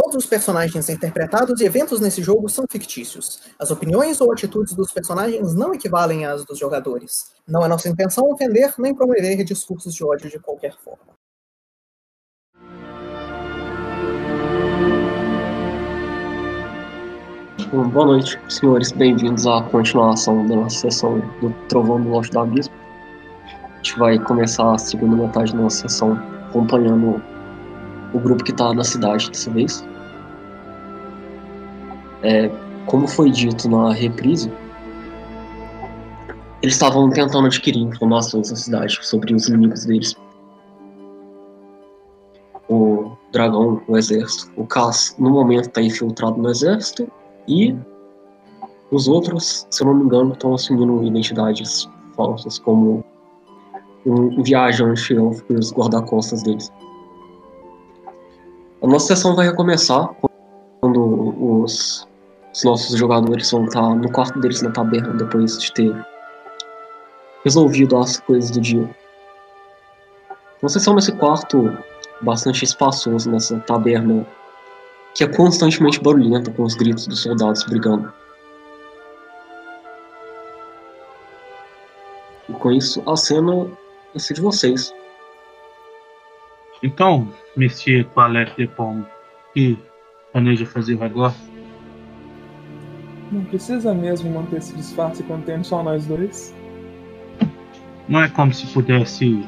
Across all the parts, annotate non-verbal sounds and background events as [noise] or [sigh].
Todos os personagens interpretados e eventos nesse jogo são fictícios. As opiniões ou atitudes dos personagens não equivalem às dos jogadores. Não é nossa intenção ofender nem promover discursos de ódio de qualquer forma. Boa noite, senhores. Bem-vindos à continuação da nossa sessão do Trovão do Norte do Abismo. A gente vai começar a segunda metade da nossa sessão acompanhando o grupo que está na cidade dessa vez. É, como foi dito na reprise, eles estavam tentando adquirir informações na cidade sobre os inimigos deles. O dragão, o exército. O Cass, no momento, está infiltrado no exército e os outros, se eu não me engano, estão assumindo identidades falsas, como um viajante elfo e os guarda-costas deles. A nossa sessão vai recomeçar quando os, os nossos jogadores vão estar no quarto deles na taberna depois de ter resolvido as coisas do dia. Vocês são nesse quarto bastante espaçoso, nessa taberna que é constantemente barulhenta com os gritos dos soldados brigando. E com isso, a cena ser de vocês. Então, Monsieur Toilette de Pomme, o que planeja fazer agora? Não precisa mesmo manter esse disfarce quando temos só nós dois? Não é como se pudesse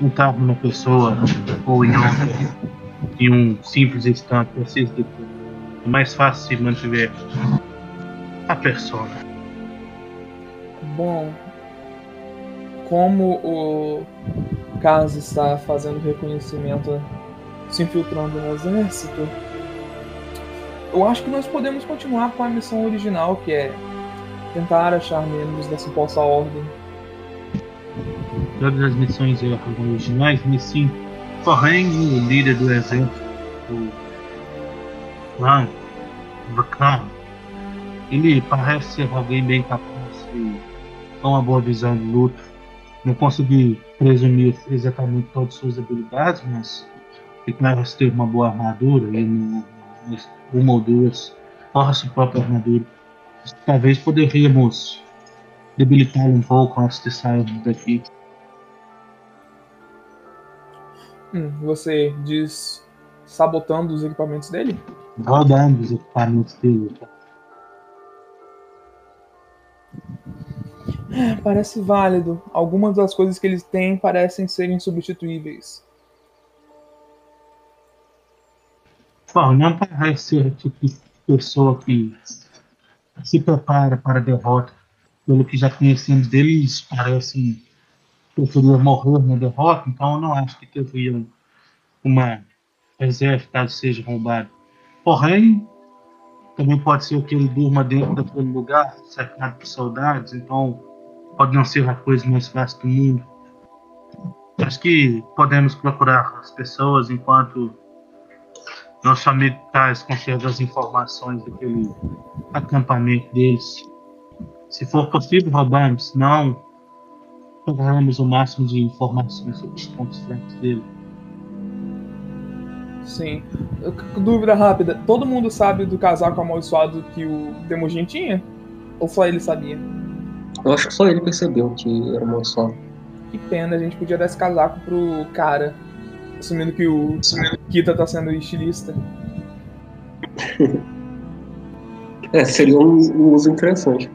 montar uma pessoa ou em outra em um simples instante preciso de tudo. É mais fácil se mantiver a persona. Bom, como o Caso está fazendo reconhecimento, se infiltrando no exército, eu acho que nós podemos continuar com a missão original, que é tentar achar membros dessa suposta ordem. Todas as missões originais, mas sim, porém o líder do exército, o Lan, Bacana, ele parece ser alguém bem capaz e com uma boa visão de luta não consegui presumir exatamente todas as suas habilidades, mas ele parece ter uma boa armadura e uma ou duas forra sua própria armadura. Talvez poderíamos debilitá-lo um pouco antes de sairmos daqui. Hum, você diz sabotando os equipamentos dele? Rodando os equipamentos dele. Parece válido. Algumas das coisas que eles têm parecem ser insubstituíveis. Bom, não parece ser tipo pessoa que se prepara para a derrota. Pelo que já conhecemos deles, parecem preferir morrer na derrota, então eu não acho que teria uma reserva caso seja roubado. Porém, também pode ser que ele durma dentro daquele lugar, cercado por soldados, então pode não ser a coisa mais fácil do mundo. Acho que podemos procurar as pessoas enquanto nosso amigo Tais conserva as informações daquele acampamento deles. Se for possível, roubamos, não, pegaremos o máximo de informações sobre os pontos fracos dele. Sim. Dúvida rápida: todo mundo sabe do casaco amaldiçoado que o Temujin tinha? Ou só ele sabia? Eu acho que só ele percebeu que era amaldiçoado. Que pena, a gente podia dar esse casaco pro cara. Assumindo que o Kita tá sendo estilista. é, seria um, uso interessante.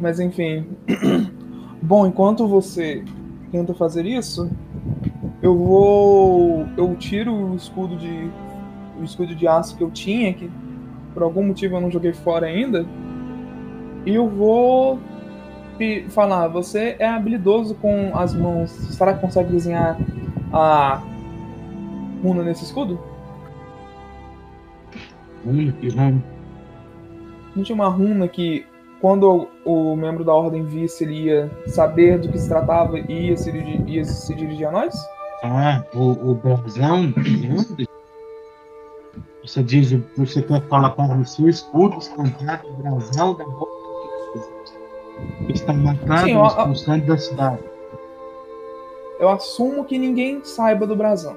Mas enfim. Bom, enquanto você tenta fazer isso, eu vou. Eu tiro o escudo de. O escudo de aço que eu tinha, que por algum motivo eu não joguei fora ainda. E eu vou falar, você é habilidoso com as mãos. Será que consegue desenhar a runa nesse escudo? Runa? Que runa? Não tinha uma runa que quando o, membro da ordem visse, ele ia saber do que se tratava e ia se, ia se dirigir a nós? Ah, o, o brasão. Você diz, você quer colocar no seu escudo estampado o brasão da boca está marcado Sim, no centro da cidade. Eu assumo que ninguém saiba do brasão.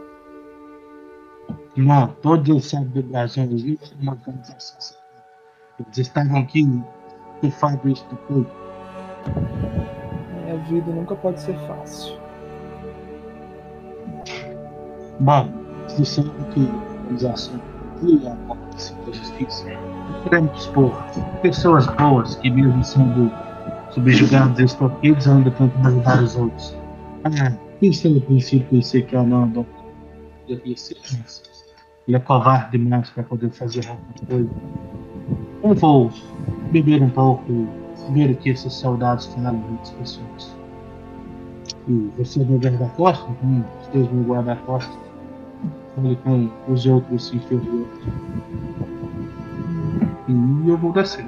Não, todos eles sabem do Brasil, eles são uma organização. Eles estavam aqui e fazem isso depois. A vida nunca pode ser fácil. Bom, sabem que a organização e a Polícia da Justiça queremos expor pessoas boas que mesmo sendo subjugados e extorquidos ainda tentam ajudar os outros. Ah, pensei no princípio, pensei que eu não não devia ser, mas ele é covarde demais para poder fazer alguma coisa. Eu vou beber um pouco, ver o que esses soldados falam das pessoas. E você é meu guarda-costas? Hum, esteja meu guarda-costas. Fale com os outros inferiores. E eu vou descer.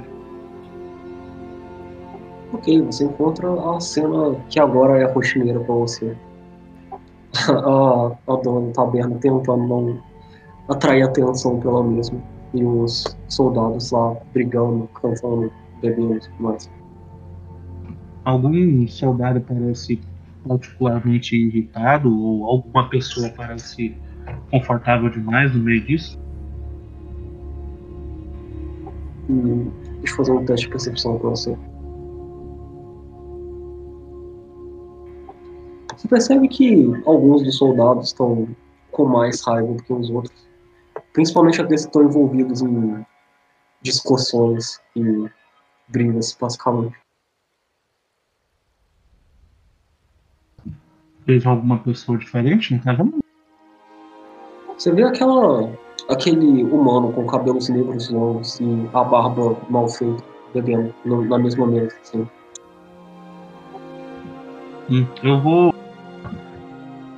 Ok, você encontra a cena que agora é rotineira pra você. A, a dona da taberna tentando não atrair atenção pela mesma. E os soldados lá brigando, cantando, bebendo e tudo mais. Algum soldado parece particularmente irritado ou alguma pessoa parece confortável demais no meio disso? Hum, deixa eu fazer um teste de percepção pra você. Você percebe que alguns dos soldados estão com mais raiva do que os outros. Principalmente aqueles que estão envolvidos em discussões e brigas, basicamente. Vejo alguma pessoa diferente no caso? Você vê aquela, aquele humano com cabelos negros longos e a barba mal feita, bebendo no- na mesma mesa, assim. Hum, Eu vou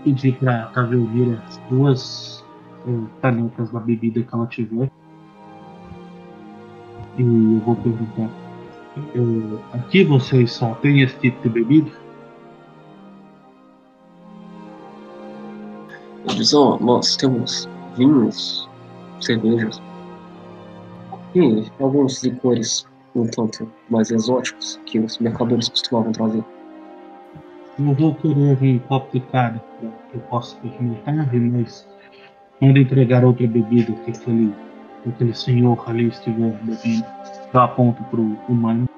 pedir pra as duas eh, canecas da bebida que ela tiver. E eu vou perguntar. eh, aqui vocês só têm esse tipo de bebida? Eles ó, nós temos vinhos, cervejas e alguns licores um tanto mais exóticos que os mercadores costumavam trazer. Eu vou querer um copo de cada pra que eu possa experimentar, mas quando entregar outra bebida que aquele, que aquele senhor ali estiver bebendo, eu aponto pro humano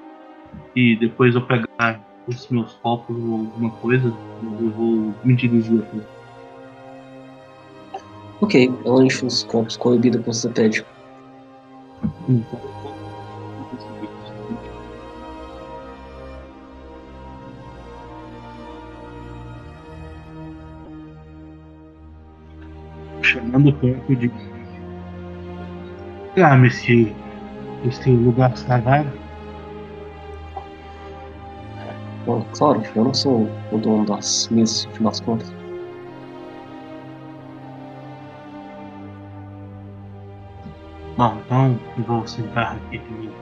e depois eu pegar os meus copos ou alguma coisa, eu vou me dirigir aqui. Ok, ela enche os copos com a bebida que você pede. Então, Chegando perto de. Ah, Messi, este lugar vago? Bom, claro, eu não sou o dono das mesas, no das contas. Bom, então eu vou sentar aqui comigo.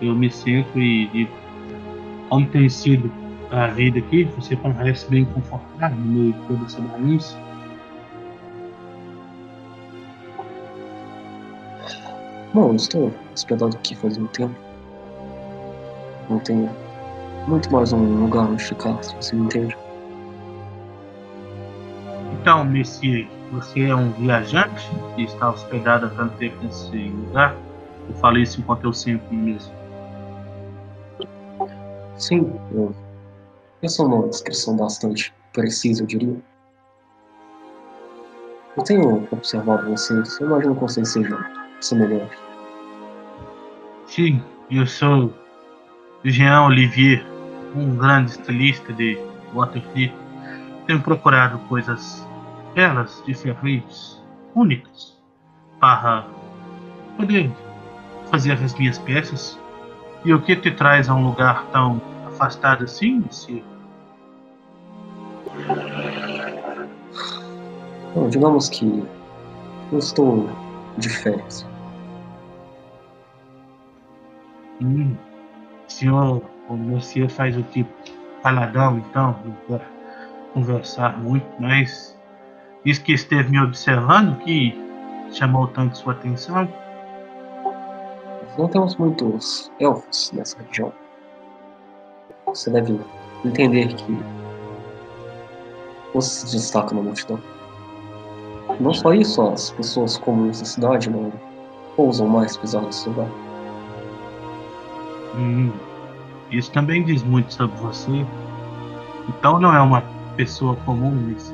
Eu me sento e digo: Como tem sido a vida aqui? Você parece bem confortável no meio de toda essa bagunça? Bom, eu estou hospedado aqui faz um tempo. Não tenho muito mais um lugar onde ficar, se você me entende. Então, Messi, você é um viajante que está hospedado há tanto tempo nesse lugar? Eu falei isso enquanto eu sento mesmo. Sim, eu. Essa é uma descrição bastante precisa, eu diria. Eu tenho observado vocês, eu imagino que vocês sejam semelhantes. Sim, eu sou Jean Olivier, um grande estilista de Waterfree. Tenho procurado coisas belas, diferentes, únicas, para poder fazer as minhas peças. E o que te traz a um lugar tão afastado assim, Messi? Bom, digamos que eu estou de férias. Hum, senhor, o Monsieur faz o tipo caladão, então, não quer conversar muito, mas diz que esteve me observando, que chamou tanto sua atenção. Não temos muitos elfos nessa região. Você deve entender que você se destaca na multidão. Não só isso, as pessoas comuns da cidade não ousam mais pisar nesse lugar. Hum, isso também diz muito sobre você. Então não é uma pessoa comum nesse.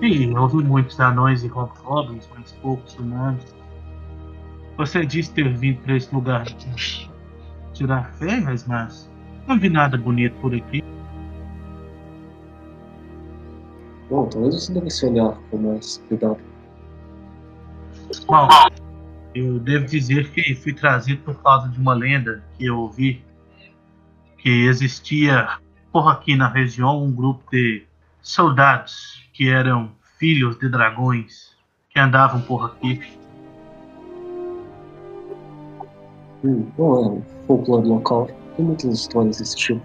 Sim, eu ouvi muitos anões e hobgoblins, mas poucos humanos. Você disse ter vindo para esse lugar tirar férias, mas não vi nada bonito por aqui. Bom, talvez você devesse olhar com mais cuidado. Bom, eu devo dizer que fui trazido por causa de uma lenda que eu ouvi que existia por aqui na região um grupo de soldados que eram filhos de dragões que andavam por aqui. Hum, não é folclore local. Tem muitas histórias desse tipo.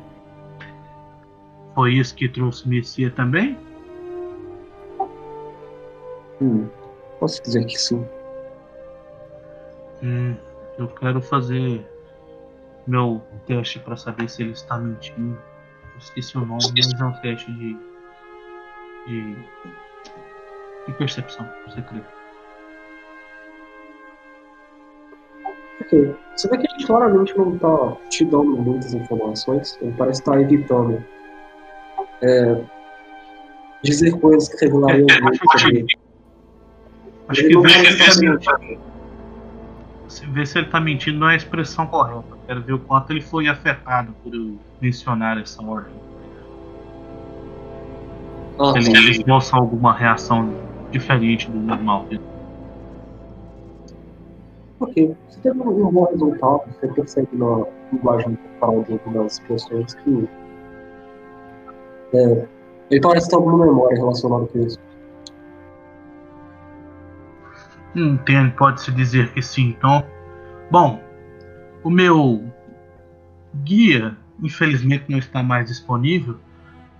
Foi isso que trouxe Messia também? Hum, posso dizer que sim. Hum, eu quero fazer meu teste para saber se ele está mentindo. Eu esqueci o nome, mas é um teste de. de. de percepção, secreto. Ok. Você vê que ele claramente não está te dando muitas informações. Ele parece estar evitando é, dizer coisas que revelariam É, muito acho ele. Acho que não ver se parece Ver se ele tá mentindo não é a expressão correta. Quero ver o quanto ele foi afetado por eu mencionar essa ordem. Ah, Se ele mostra alguma reação diferente do normal. Ok. Você teve um bom resultado. Você percebe na linguagem corporal de algumas pessoas que. É, ele parece ter alguma memória relacionada com isso. Entendo, pode-se dizer que sim. Então, bom, o meu guia, infelizmente, não está mais disponível.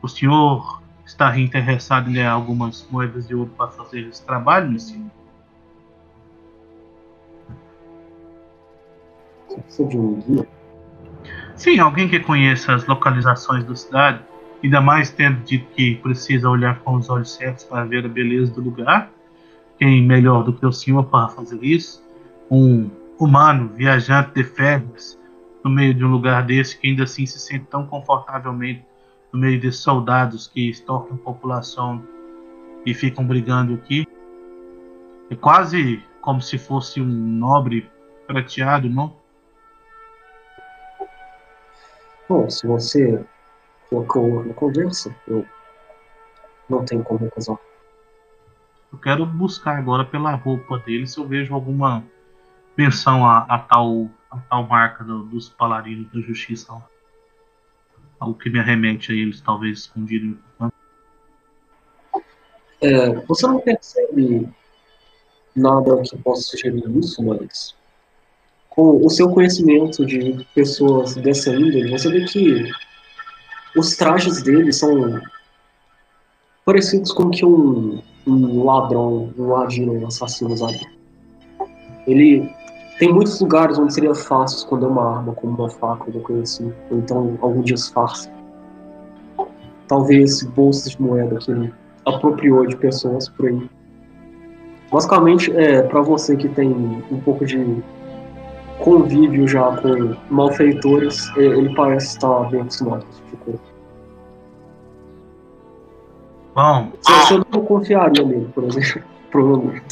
O senhor está interessado em ganhar algumas moedas de ouro para fazer esse trabalho, monsieur? Você precisa de um guia. Sim, alguém que conheça as localizações da cidade, ainda mais tendo dito que precisa olhar com os olhos certos para ver a beleza do lugar. Quem melhor do que o senhor para fazer isso? Um humano viajante de férias no meio de um lugar desse que ainda assim se sente tão confortavelmente no meio de soldados que extorquem população e ficam brigando aqui. É quase como se fosse um nobre prateado, não? Bom, se você colocou na conversa, eu não tenho como recusar. Eu quero buscar agora pela roupa dele se eu vejo alguma menção a, a tal, a tal marca do- dos paladinos da justiça. Algo que me arremete a eles, talvez escondido. É, você não percebe nada que possa sugerir isso, mas com o seu conhecimento de pessoas dessa índole, você vê que os trajes deles são parecidos com que um, um ladrão, um ladino, um assassino usaria. Ele tem muitos lugares onde seria fácil esconder uma arma, como uma faca, alguma coisa assim, ou então algum disfarce. Talvez bolsas de moeda que ele apropriou de pessoas por aí. Basicamente, é para você que tem um pouco de convívio já com malfeitores, é, ele parece estar bem acostumado Bom, Você, você não confiaria nele, por exemplo, [laughs] provavelmente.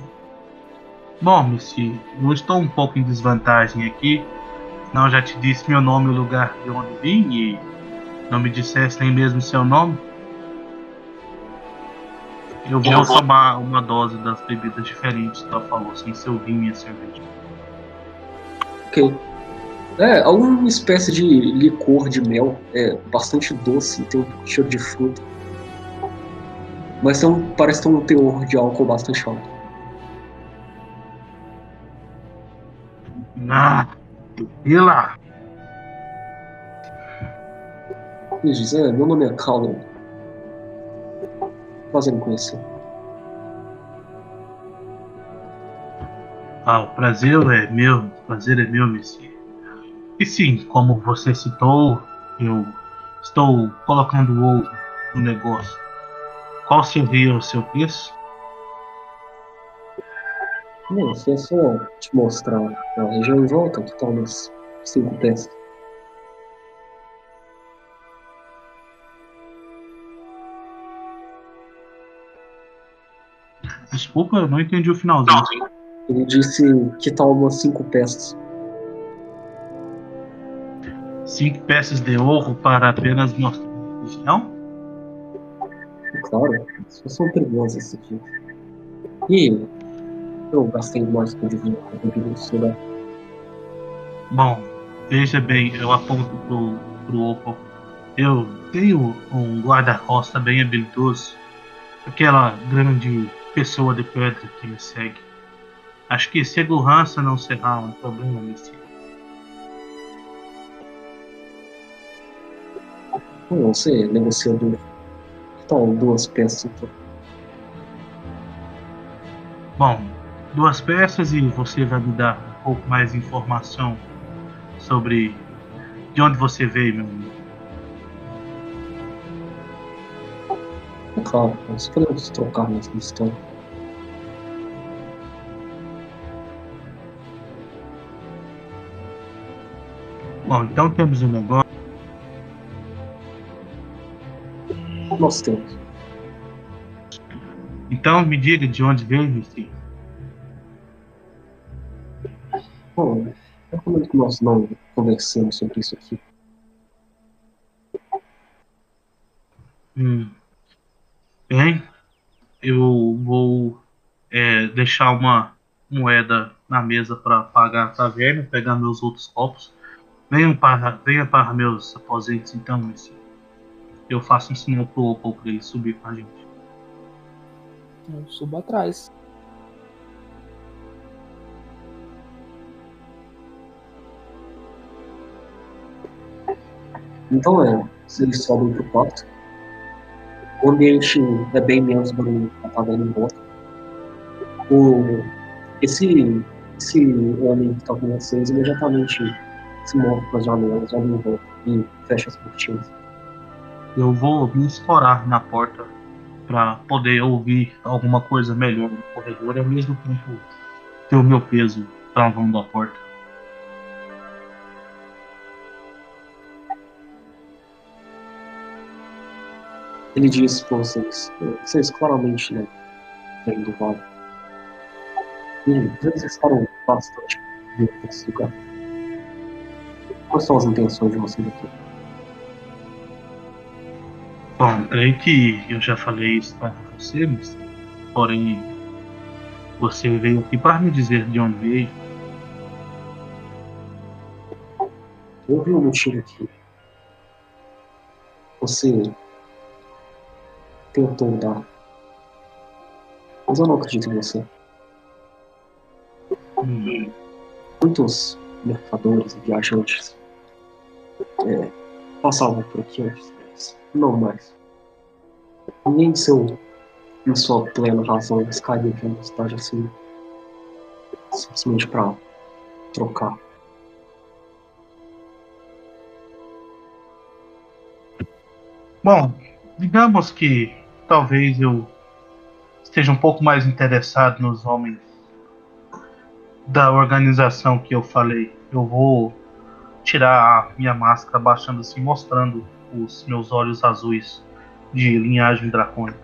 bom, Monsieur, eu estou um pouco em desvantagem aqui. Não já te disse meu nome e o lugar de onde vim e não me dissesse nem mesmo seu nome. Eu vou tomar uma dose das bebidas diferentes que ela falou, sem ser o vinho e a cerveja. Ok. É, alguma espécie de licor de mel, é bastante doce, tem um cheiro de fruta. Mas um- parece ter um teor de álcool bastante alto. E lá? Ele diz, é, meu nome é Callum. Prazer em conhecer. Ah, o prazer é meu, o prazer é meu, Messi. E sim, como você citou, eu estou colocando ouro no negócio. Qual seria o seu preço? Não, se é só te mostrar a região em volta, que tá umas cinco peças. Desculpa, eu não entendi o finalzinho. Ele disse que tá umas cinco peças. Cinco peças de ouro para apenas mostrar a região? Claro, só são perigosas esse tipo. E eu gastei mais com divino com lugar. Bom, veja bem, eu aponto pro, pro Opal. Eu tenho um guarda-costa bem habilidoso. Aquela grande pessoa de pedra que me segue. Acho que segurança não será um problema nesse. Você é Tal duas peças então. Bom, duas peças e você vai me dar um pouco mais de informação sobre de onde você veio, meu amigo. Claro, nós podemos trocar nessa história. Bom, então temos um negócio. Nós temos. Então me diga de onde veio, Misty. Bom, eu recomendo que nós não conversemos sobre isso aqui. Hum. Bem, eu vou é, deixar uma moeda na mesa para pagar a taverna, pegar meus outros copos. Venha para, venha para meus aposentos então, Messi. Eu faço um sinal pro Opal para ele subir com a gente. Eu subo atrás. Então é, vocês sobem pro quarto. O ambiente é bem menos barulho que tá dando em volta. O, esse, esse homem que tá com vocês imediatamente se move para as janelas, olha em volta e fecha as cortinas. Eu vou me escorar na porta para poder ouvir alguma coisa melhor no corredor ao mesmo tempo ter o meu peso travando a porta. Ele diz para vocês, vocês claramente né, vêm do vale. E vocês estaram bastante dentro desse lugar. Quais são as intenções de vocês aqui? Bom, creio que eu já falei isso para você, mas porém você veio aqui para me dizer de onde veio. Houve um motivo que você tentou dar. Mas eu não acredito em você. Hum, Muitos mercadores e viajantes é, passavam por aqui antes, não mais. Ninguém em seu em sua plena razão escaiu aqui numa cidade assim simplesmente pra trocar. Bom, digamos que talvez eu esteja um pouco mais interessado nos homens da organização que eu falei. Eu vou tirar a minha máscara, baixando assim, mostrando os meus olhos azuis de linhagem dracônica.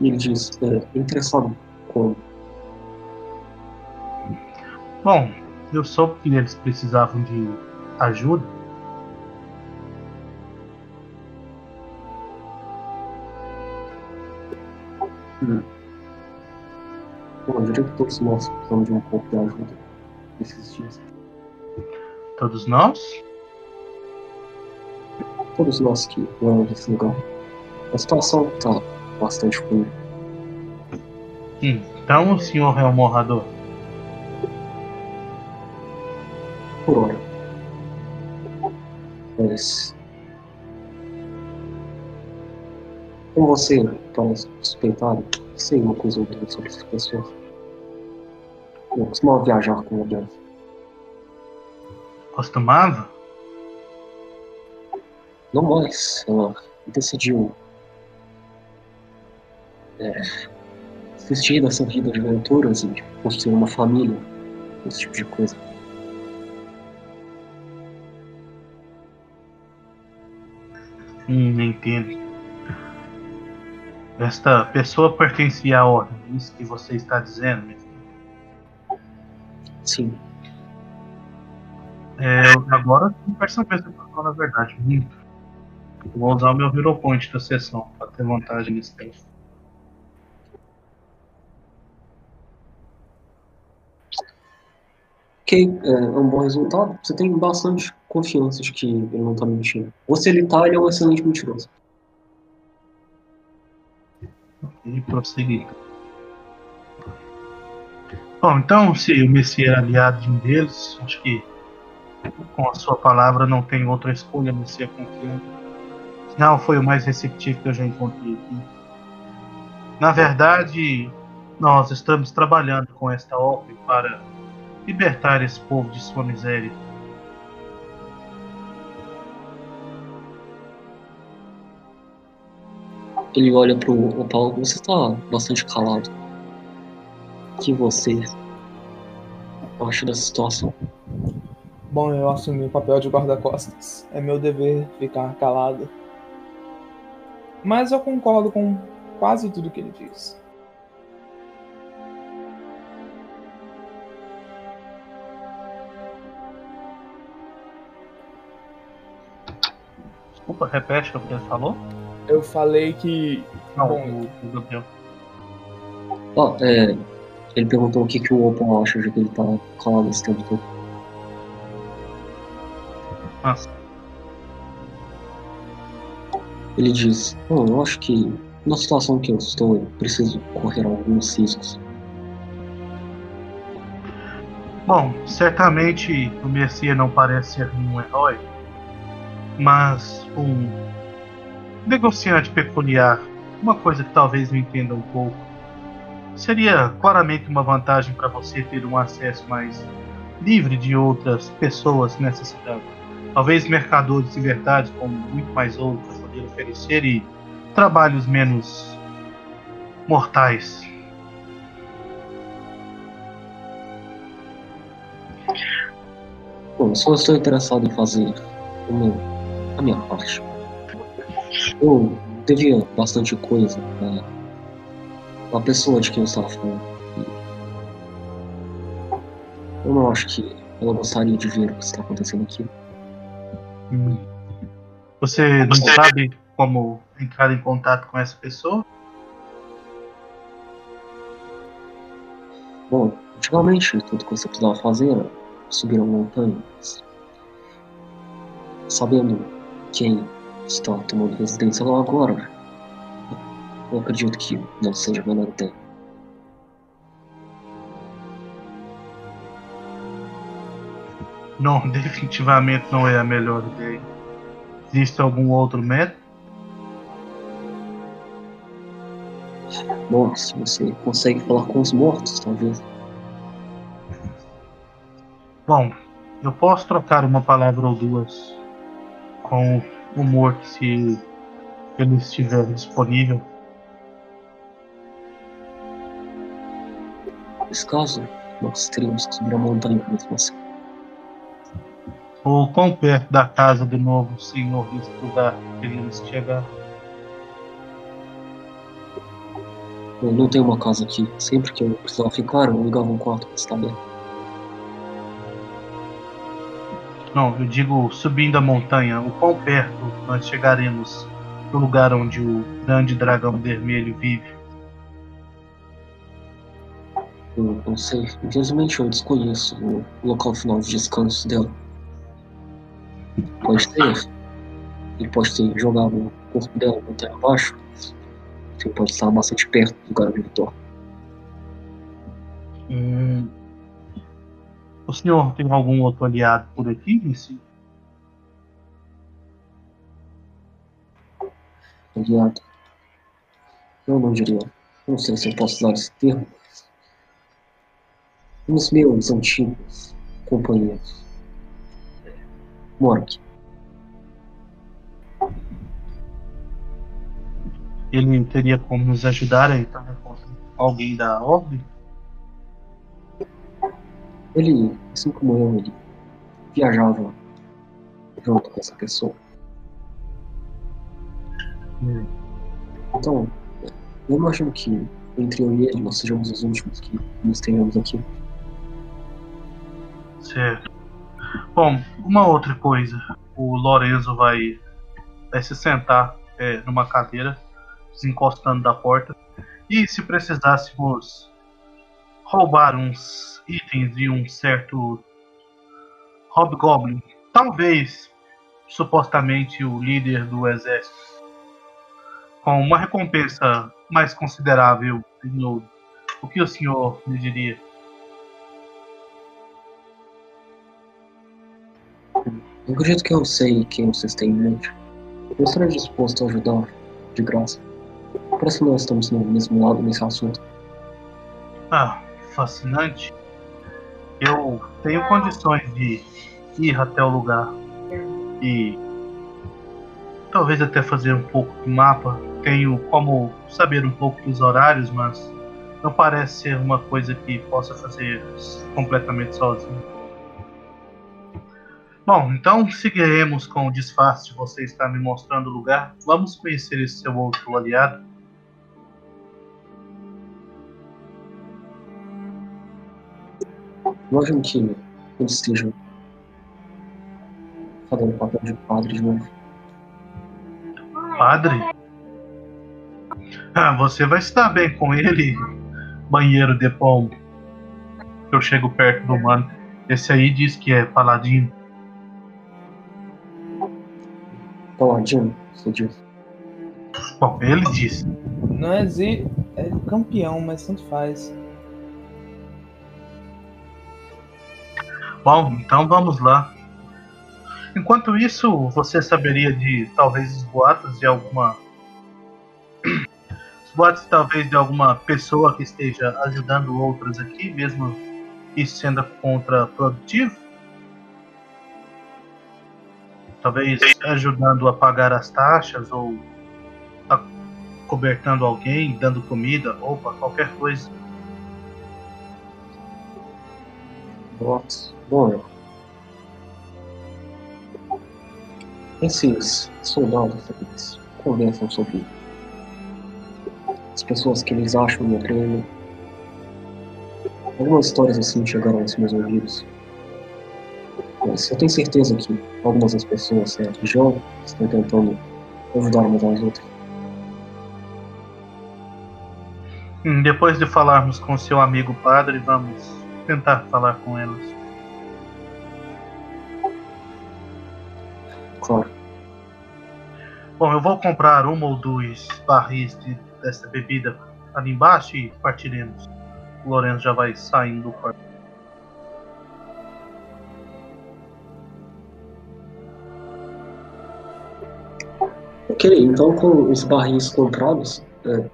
Ele diz, é, interessado com Bom, eu soube que eles precisavam de ajuda. Bom, eu diria que todos nós precisamos de um pouco de ajuda nesses dias. Todos nós? Todos nós que moramos nesse lugar. A situação tá bastante ruim. Então o senhor é o morrador. por hora. Mas. Como você parece suspeitado, sei uma coisa ou outra sobre essas pessoas. Eu costumava viajar com alguém. Costumava? Não mais. Ela decidiu é, assistir dessa vida de aventuras e construir uma família, esse tipo de coisa. Hum, entendo. Esta pessoa pertencia à ordem, isso que você está dizendo? mesmo? Sim. É, agora eu percebi que eu tô falando a verdade. Muito. Vou usar o meu Hero Point da sessão para ter vantagem nesse teste. Ok, é, é um bom resultado. Você tem bastante confiança de que ele não tá mentindo. Ou se ele tá, ele é um excelente mentiroso. E prosseguir. Bom, então se o Messias é aliado de um deles, acho que com a sua palavra não tem outra escolha ser confiante. Não foi o mais receptivo que eu já encontrei aqui. Na verdade, nós estamos trabalhando com esta ordem para libertar esse povo de sua miséria. Ele olha pro Paulo, você tá bastante calado. Que você acha dessa situação? Bom, eu assumi o papel de guarda-costas. É meu dever ficar calado. Mas eu concordo com quase tudo que ele diz. Desculpa, repete o que ele falou? Eu falei que. Não, Bom, o, o Gabriel. Ó, é, ele perguntou o que, que o Opal acha, já que ele tá calado esse tempo todo. Ah, Ele diz: Bom, eu acho que na situação que eu estou, eu preciso correr alguns riscos. Bom, certamente o Messias não parece ser um herói, mas um negociante peculiar, uma coisa que talvez não entenda um pouco. Seria claramente uma vantagem para você ter um acesso mais livre de outras pessoas nessa cidade. Talvez mercadores de verdade, como muito mais outros, para poder oferecer e trabalhos menos mortais. Bom, só estou interessado em fazer meu, a minha parte. Eu devia bastante coisa para a pessoa de quem eu estava falando. Eu não acho que ela gostaria de ver o que está acontecendo aqui. Hum. Você não sabe como entrar em contato com essa pessoa? Bom, antigamente tudo que você precisava fazer era subir a montanha. mas Sabendo quem está tomando residência lá agora, eu acredito que não seja a menor ideia. Não, [laughs] definitivamente não é a melhor ideia. Existe algum outro método? Bom, se você consegue falar com os mortos, talvez. [laughs] Bom, eu posso trocar uma palavra ou duas com o morto se ele estiver disponível. Caso, nós teríamos que subir a montanha mesmo assim. Ou quão perto da casa do novo senhor desse lugar queríamos chegar? Eu não tenho uma casa aqui. Sempre que eu precisava ficar, eu ligava um quarto para estar bem. Não, eu digo subindo a montanha. O quão perto nós chegaremos do lugar onde o grande dragão vermelho vive? Eu não sei. Infelizmente, eu desconheço o local final de descanso dela. Pode ter. Ele pode ter jogado o corpo dela montanha abaixo. Ele pode estar bastante perto do ele dorme. Hum. O senhor tem algum outro aliado por aqui? Nesse... aliado. Eu não diria. Não sei se eu posso usar esse termo. Os meus antigos companheiros. Aqui. ele teria como nos ajudar a entrar com alguém da ordem? Ele, assim como eu, ele viajava junto com essa pessoa. Então, eu imagino que entre eu e ele nós sejamos os últimos que nos tenhamos aqui. Certo. Bom, uma outra coisa. O Lorenzo vai, vai se sentar é, numa cadeira, desencostando da porta. E se precisássemos roubar uns itens de um certo Hobgoblin, talvez supostamente o líder do exército, com uma recompensa mais considerável em ouro. O que o senhor me diria? Eu acredito que eu sei quem vocês têm em mente. Eu estarei disposto a ajudar de graça. Parece que nós estamos no mesmo lado nesse assunto. Ah, fascinante. Eu tenho condições de ir até o lugar e talvez até fazer um pouco de mapa. Tenho como saber um pouco dos horários, mas não parece ser uma coisa que possa fazer completamente sozinho. Bom, então seguiremos com o disfarce de você estar me mostrando o lugar. Vamos conhecer esse seu outro aliado. Imagino que ele esteja fazendo papel de padre de novo. Padre? Ah, você vai estar bem com ele, banheiro de pombo. Eu chego perto do mano. Esse aí diz que é paladino. Paladino, você diz. Bom, ele disse. Não é Z, é campeão, mas tanto faz. Bom, então vamos lá. Enquanto isso, você saberia de talvez os boatos de alguma. Os boatos talvez de alguma pessoa que esteja ajudando outros aqui, mesmo isso sendo contraprodutivo? Talvez ajudando a pagar as taxas ou cobertando alguém, dando comida, roupa, qualquer coisa. Boatos. Bom, esses soldados eles conversam sobre as pessoas que eles acham no treino. Algumas histórias assim chegaram aos meus ouvidos. Mas eu tenho certeza que algumas das pessoas é, do jogo estão tentando ajudar umas às outras. Hum, Depois de falarmos com seu amigo padre, vamos tentar falar com elas. Claro. Bom, eu vou comprar uma ou dois barris de, dessa bebida ali embaixo e partiremos. O Lourenço já vai saindo do quarto. Ok, então com os barris comprados, é,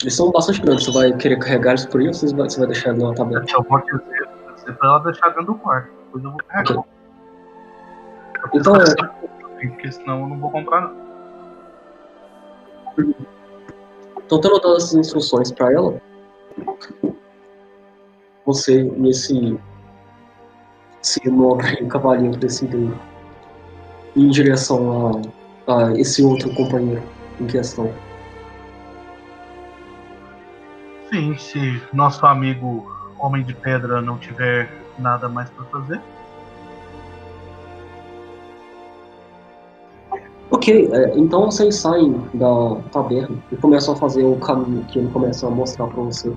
eles são bastante grandes. Você vai querer carregar eles por aí ou você vai, você vai deixar na tabela? Eu vou dizer, dizer pra ela deixar dentro do quarto. Depois eu vou carregar. Ok. Então é. Porque senão eu não vou comprar não. Então, tendo dado essas instruções para ela, você e esse, esse nobre cavalinho decidem ir em direção a, a esse outro companheiro em questão. Sim, se nosso amigo Homem de Pedra não tiver nada mais pra fazer. Ok, é, então vocês saem da taberna e começam a fazer o caminho que ele começa a mostrar para você.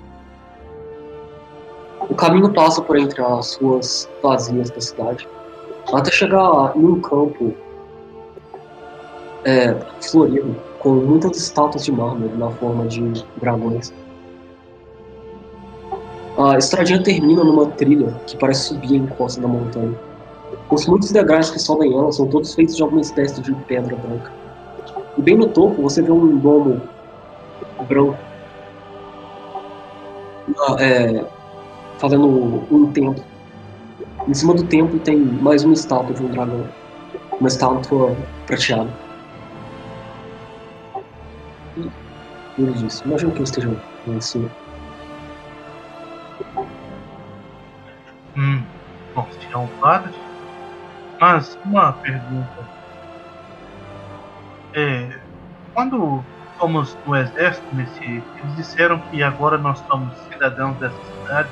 O caminho passa por entre as ruas vazias da cidade, até chegar em um campo é, florido, com muitas estátuas de mármore na forma de dragões. A estradinha termina numa trilha que parece subir a encosta da montanha. Os muitos degraus que sobem ela são todos feitos de alguma espécie de pedra branca. E bem no topo você vê um domo branco. É, fazendo um templo. Em cima do templo tem mais uma estátua de um dragão. Uma estátua prateada. Ele disse, imagino que estejam em cima. Hum, bom, um padre. Mas uma pergunta. É, quando fomos no exército, nesse, eles disseram que agora nós somos cidadãos dessa cidade.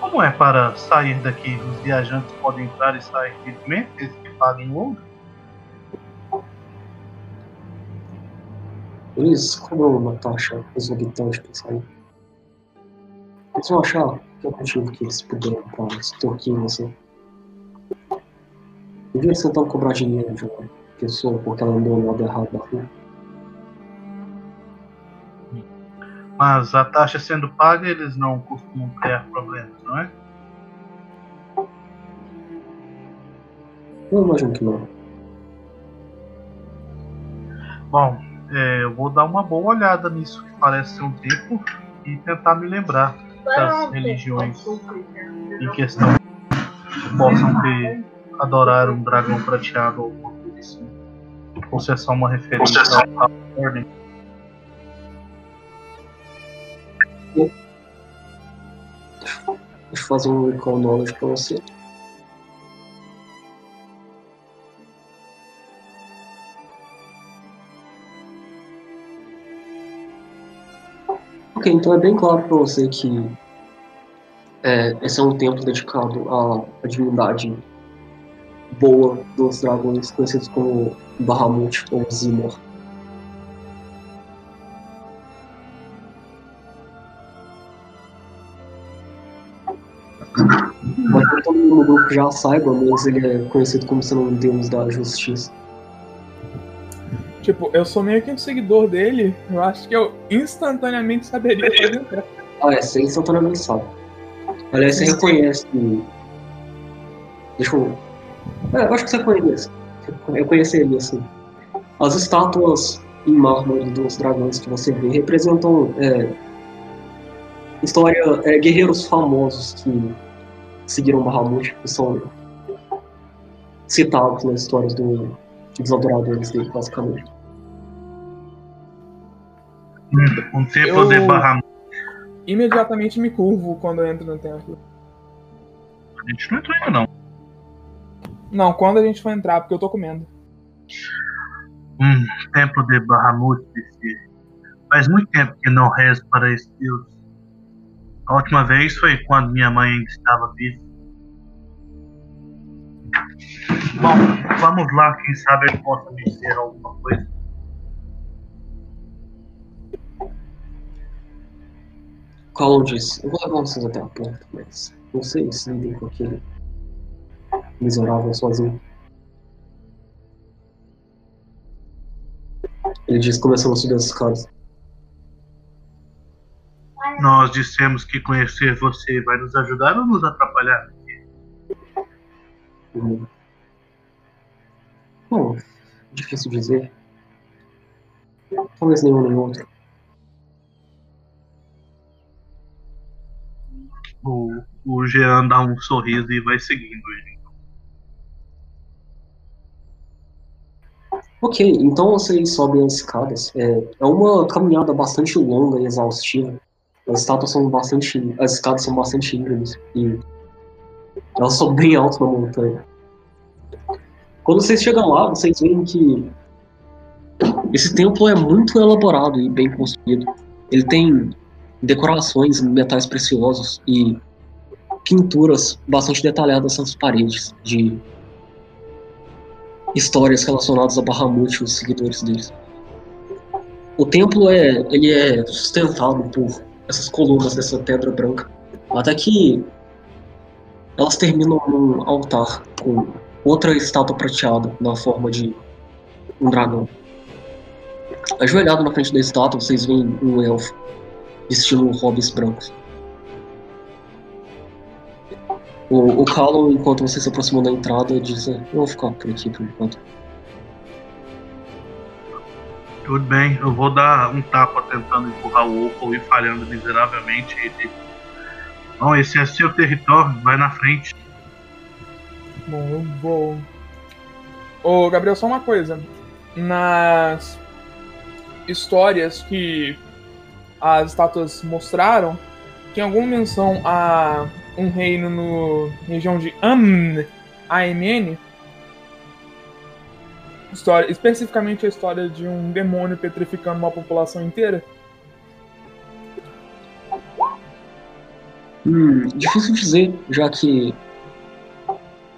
Como é para sair daqui? Os viajantes podem entrar e sair livremente, eles que paguem ouro? Eles cobram uma taxa exorbitante para sair. Eles vão achar que é o motivo que eles puderam para extorquir você. Devia ser então cobrar dinheiro de uma pessoa porque ela andou no lado errado da rua. Mas a taxa sendo paga, eles não costumam criar problemas, não é? Eu imagino que não. Bom, é, eu vou dar uma boa olhada nisso que parece ser um tempo e tentar me lembrar das religiões em questão que possam ter adorar um dragão prateado ou alguma coisa assim. Ou se é só uma referência à ordem. Deixa eu fazer um recall knowledge pra você. Ok, então é bem claro pra você que é, esse é um templo dedicado à, à divindade boa dos dragões, conhecidos como Bahamut ou Zimor. Mas todo mundo no grupo já saiba, mas ele é conhecido como sendo um deus da justiça. Tipo, eu sou meio que um seguidor dele. Eu acho que eu instantaneamente saberia fazer entrar. Ah, é, você instantaneamente sabe. Aliás, você reconhece. Deixa eu. É, eu acho que você conhece. Eu conheceria, assim. As estátuas em mármore dos dragões que você vê representam é, história, é, guerreiros famosos que seguiram Bahamut, que são citados nas histórias do, dos adoradores dele, basicamente. Um templo Eu- de Bahamut. Imediatamente me curvo quando eu entro no templo. A gente não entrou ainda, não. Não, quando a gente for entrar, porque eu tô comendo. Um templo de Bahamut. Faz muito tempo que não rezo para esse deus. A última vez foi quando minha mãe ainda estava viva. Bom, vamos lá, quem sabe ele possa me dizer alguma coisa. Colin diz, eu vou levar vocês até a porta, mas vocês lidem com aquele miserável sozinho. Ele diz, começando a subir as escadas. Nós dissemos que conhecer você vai nos ajudar ou nos atrapalhar? Uhum. Bom, difícil dizer. Talvez nenhum nem outro. O, o Jean dá um sorriso e vai seguindo ele. Ok, então vocês sobem as escadas. É, é uma caminhada bastante longa e exaustiva. As estátuas são bastante. As escadas são bastante íngremes e elas são bem altas na montanha. Quando vocês chegam lá, vocês veem que esse templo é muito elaborado e bem construído. Ele tem decorações metais preciosos e pinturas bastante detalhadas nas paredes de histórias relacionadas a Bahamut e os seguidores deles. O templo é, ele é sustentado por essas colunas dessa pedra branca, até que elas terminam num altar com outra estátua prateada na forma de um dragão. Ajoelhado na frente da estátua, vocês veem um elfo vestindo hobbies brancos. O, o Callum, enquanto você se aproximou da entrada, diz: "É, Eu vou ficar por aqui por enquanto. Tudo bem, eu vou dar um tapa tentando empurrar o Opal e falhando miseravelmente. Ele... Não, esse é seu território, vai na frente. Bom, eu vou. Ô, Gabriel, só uma coisa. Nas. histórias que as estátuas mostraram, tem alguma menção a um reino no região de Amn, AMN, história, especificamente a história de um demônio petrificando uma população inteira? Hum, difícil dizer, já que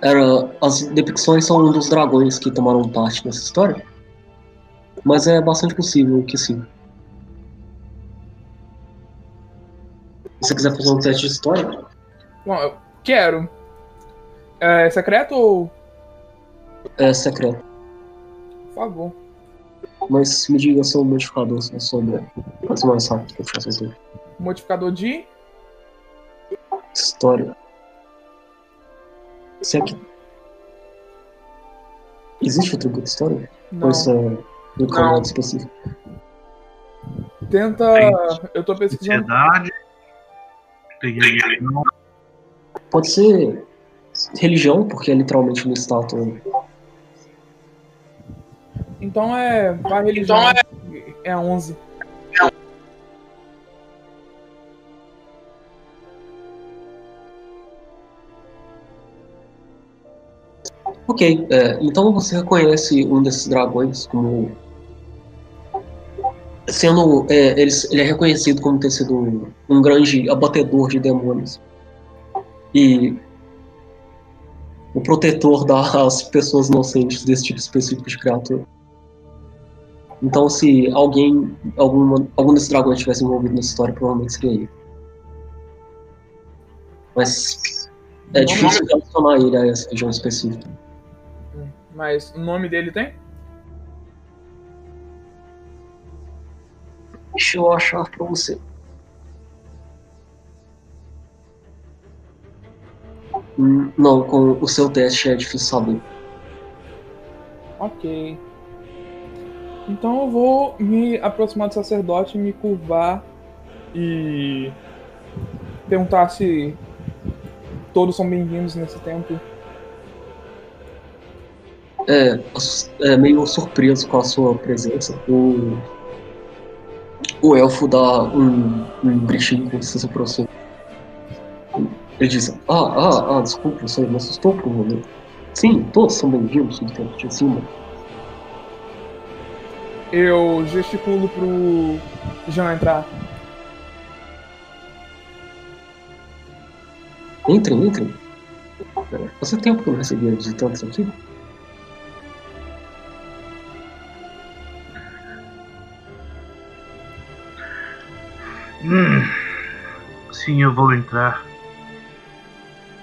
era, as depicções são dos dragões que tomaram parte nessa história. Mas é bastante possível que sim. Se você quiser fazer um teste de história. Bom, eu quero. É secreto ou. É secreto. Por favor. Mas me diga seu modificador sobre. Faz mais rápido que eu faço isso. Modificador de. História. Se é que. Existe outro grupo de história? Não. Ou isso é um canal específico? Tenta. Eu tô pesquisando. Sociedade. Pode ser religião, porque é literalmente uma estátua. Então é. Vai religião. é... 11. Ok, é, então você reconhece um desses dragões como. Sendo. É, ele, ele é reconhecido como ter sido um, um grande abatedor de demônios. E. O protetor das [laughs] pessoas inocentes desse tipo específico de criatura. Então, se alguém, alguma, algum desses dragões estivesse envolvido nessa história, provavelmente seria ele. Mas é difícil relacionar ele a essa região específica. Mas o nome dele tem? Deixa eu achar pra você. Não, com o seu teste é difícil saber. Ok. Então eu vou me aproximar do sacerdote, me curvar e perguntar se todos são bem-vindos nesse templo. É, é meio surpreso com a sua presença. O, o elfo dá um, um bichinho quando você se aproxima. Ele diz: Ah, ah, ah, desculpa, você me assustou por um momento. Sim, todos são bem-vindos do tempo de cima. Eu gesticulo pro Jean entrar. Entrem, entrem. Fazia tempo que eu não recebia visitantes aqui. Hum, sim, eu vou entrar.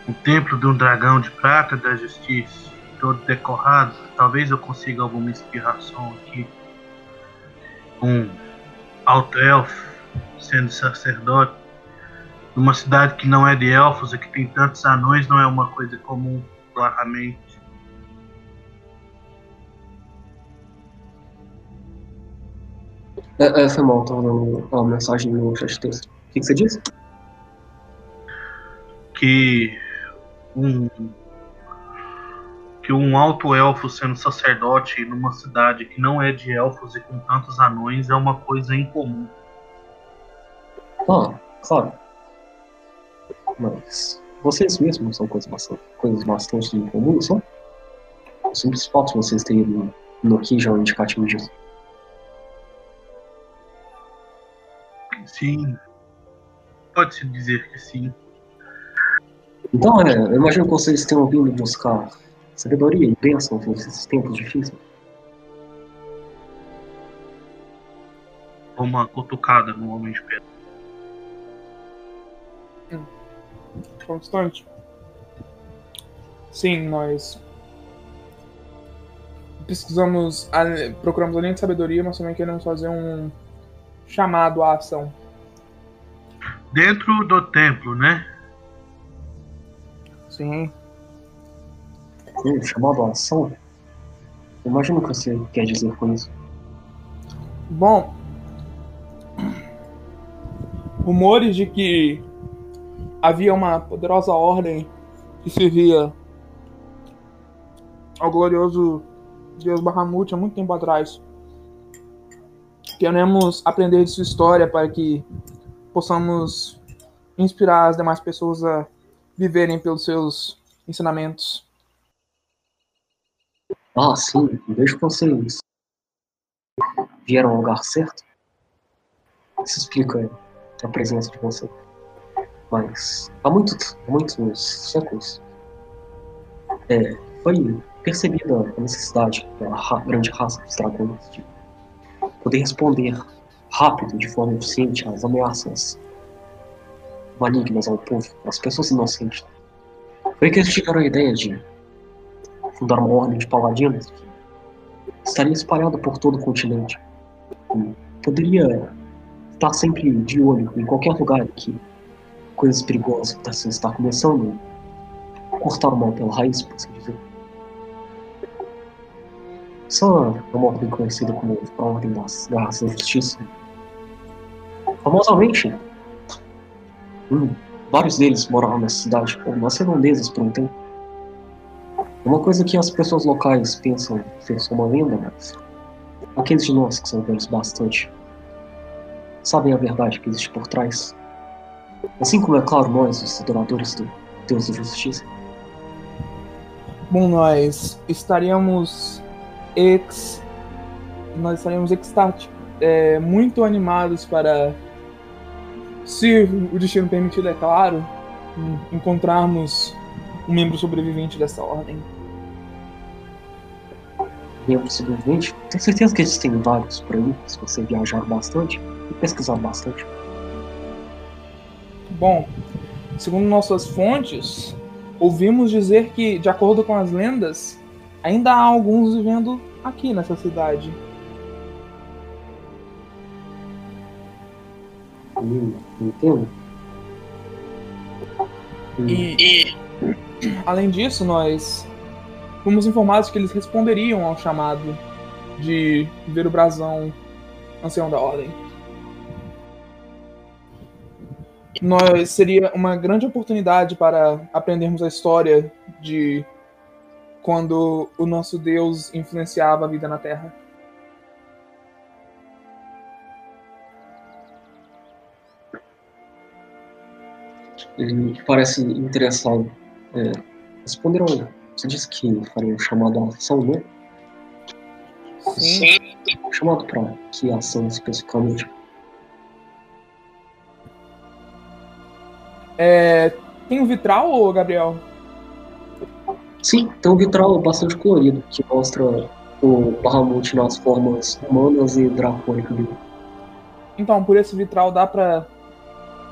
O templo de um dragão de prata da justiça, todo decorado. Talvez eu consiga alguma inspiração aqui. Um alto elfo sendo sacerdote. Numa cidade que não é de elfos e que tem tantos anões, não é uma coisa comum, claramente. É, é, foi mal, tava dando uma mensagem no chat de texto. O que, que você disse? que um que um alto elfo sendo sacerdote numa cidade que não é de elfos e com tantos anões é uma coisa incomum. Ah, claro. Mas vocês mesmos são coisas bastante, coisas bastante incomuns, são? O simples fato de vocês terem no já é um indicativo disso. Sim, pode-se dizer que sim. Então, é, eu imagino que vocês tenham vindo buscar sabedoria e bênção nesses tempos difíceis. Uma cutucada no homem de pedra. Constante. Sim, nós pesquisamos, procuramos além de sabedoria, mas também queremos fazer um chamado à ação. Dentro do templo, né? Sim. Hum, chamado a ação? Imagino o que você quer dizer com isso. Bom, rumores de que havia uma poderosa ordem que servia ao glorioso Deus Bahamut há muito tempo atrás. Queremos aprender de sua história para que possamos inspirar as demais pessoas a viverem pelos seus ensinamentos. Ah, sim, vejo que vocês vieram ao lugar certo. Isso explica a presença de vocês. Mas há, muito, muitos séculos é, foi percebida a necessidade da ra grande raça dos dragões de poder responder rápido, de forma eficiente, às ameaças malignas ao povo, às pessoas inocentes. Foi que eles tiveram a ideia de fundar uma ordem de paladinos que estaria espalhada por todo o continente. Poderia estar sempre de olho em qualquer lugar que coisas perigosas pudessem estar começando cortar o mal pela raiz, por assim dizer. Essa é uma ordem conhecida como a Ordem das Garras da Justiça. Famosamente, hum, vários deles moravam nessa cidade, ou nas redondezas por um tempo. Uma coisa que as pessoas locais pensam ser só uma lenda, mas aqueles de nós que são velhos bastante sabem a verdade que existe por trás. Assim como é claro nós, os adoradores do Deus da Justiça. Bom, nós estaríamos ex... nós estaríamos extáticos, é, muito animados para, se o destino permitir, é claro, encontrarmos um membro sobrevivente dessa ordem. Membro sobrevivente? Tenho certeza que existem vários por aí, se você viajar bastante e pesquisar bastante. Bom, segundo nossas fontes, ouvimos dizer que, de acordo com as lendas, ainda há alguns vivendo aqui nessa cidade. Hum, entendo. E, além disso, nós fomos informados que eles responderiam ao chamado de ver o brasão ancião da ordem. Nós seria uma grande oportunidade para aprendermos a história de quando o nosso Deus influenciava a vida na Terra. Ele parece interessado. É, responderam. Você disse que faria um chamado à ação, né? Sim. Chamado para que ação especificamente? É, tem um vitral, Gabriel? Sim, tem um vitral bastante colorido que mostra o Bahamut nas formas humanas e dracônicas dele. Então, por esse vitral dá pra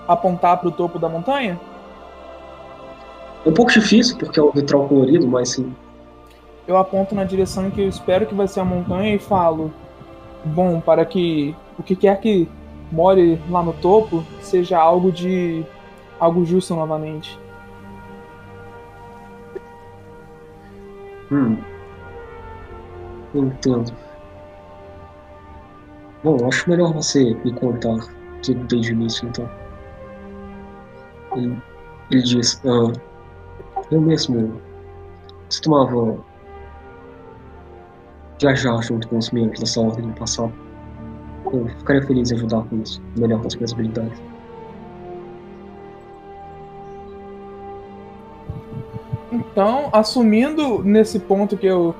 apontar pro topo da montanha? É um pouco difícil porque é um vitral colorido, mas sim. Eu aponto na direção que eu espero que vai ser a montanha e falo: Bom, para que o que quer que more lá no topo seja algo de. algo justo novamente. Hum. Entendo. Bom, acho melhor você me contar tudo desde o início, então. Ele, ele diz, ah, eu mesmo costumava viajar junto com os membros dessa ordem no passado. Eu ficaria feliz em ajudar com isso, melhor com as minhas habilidades. Então, assumindo nesse ponto que eu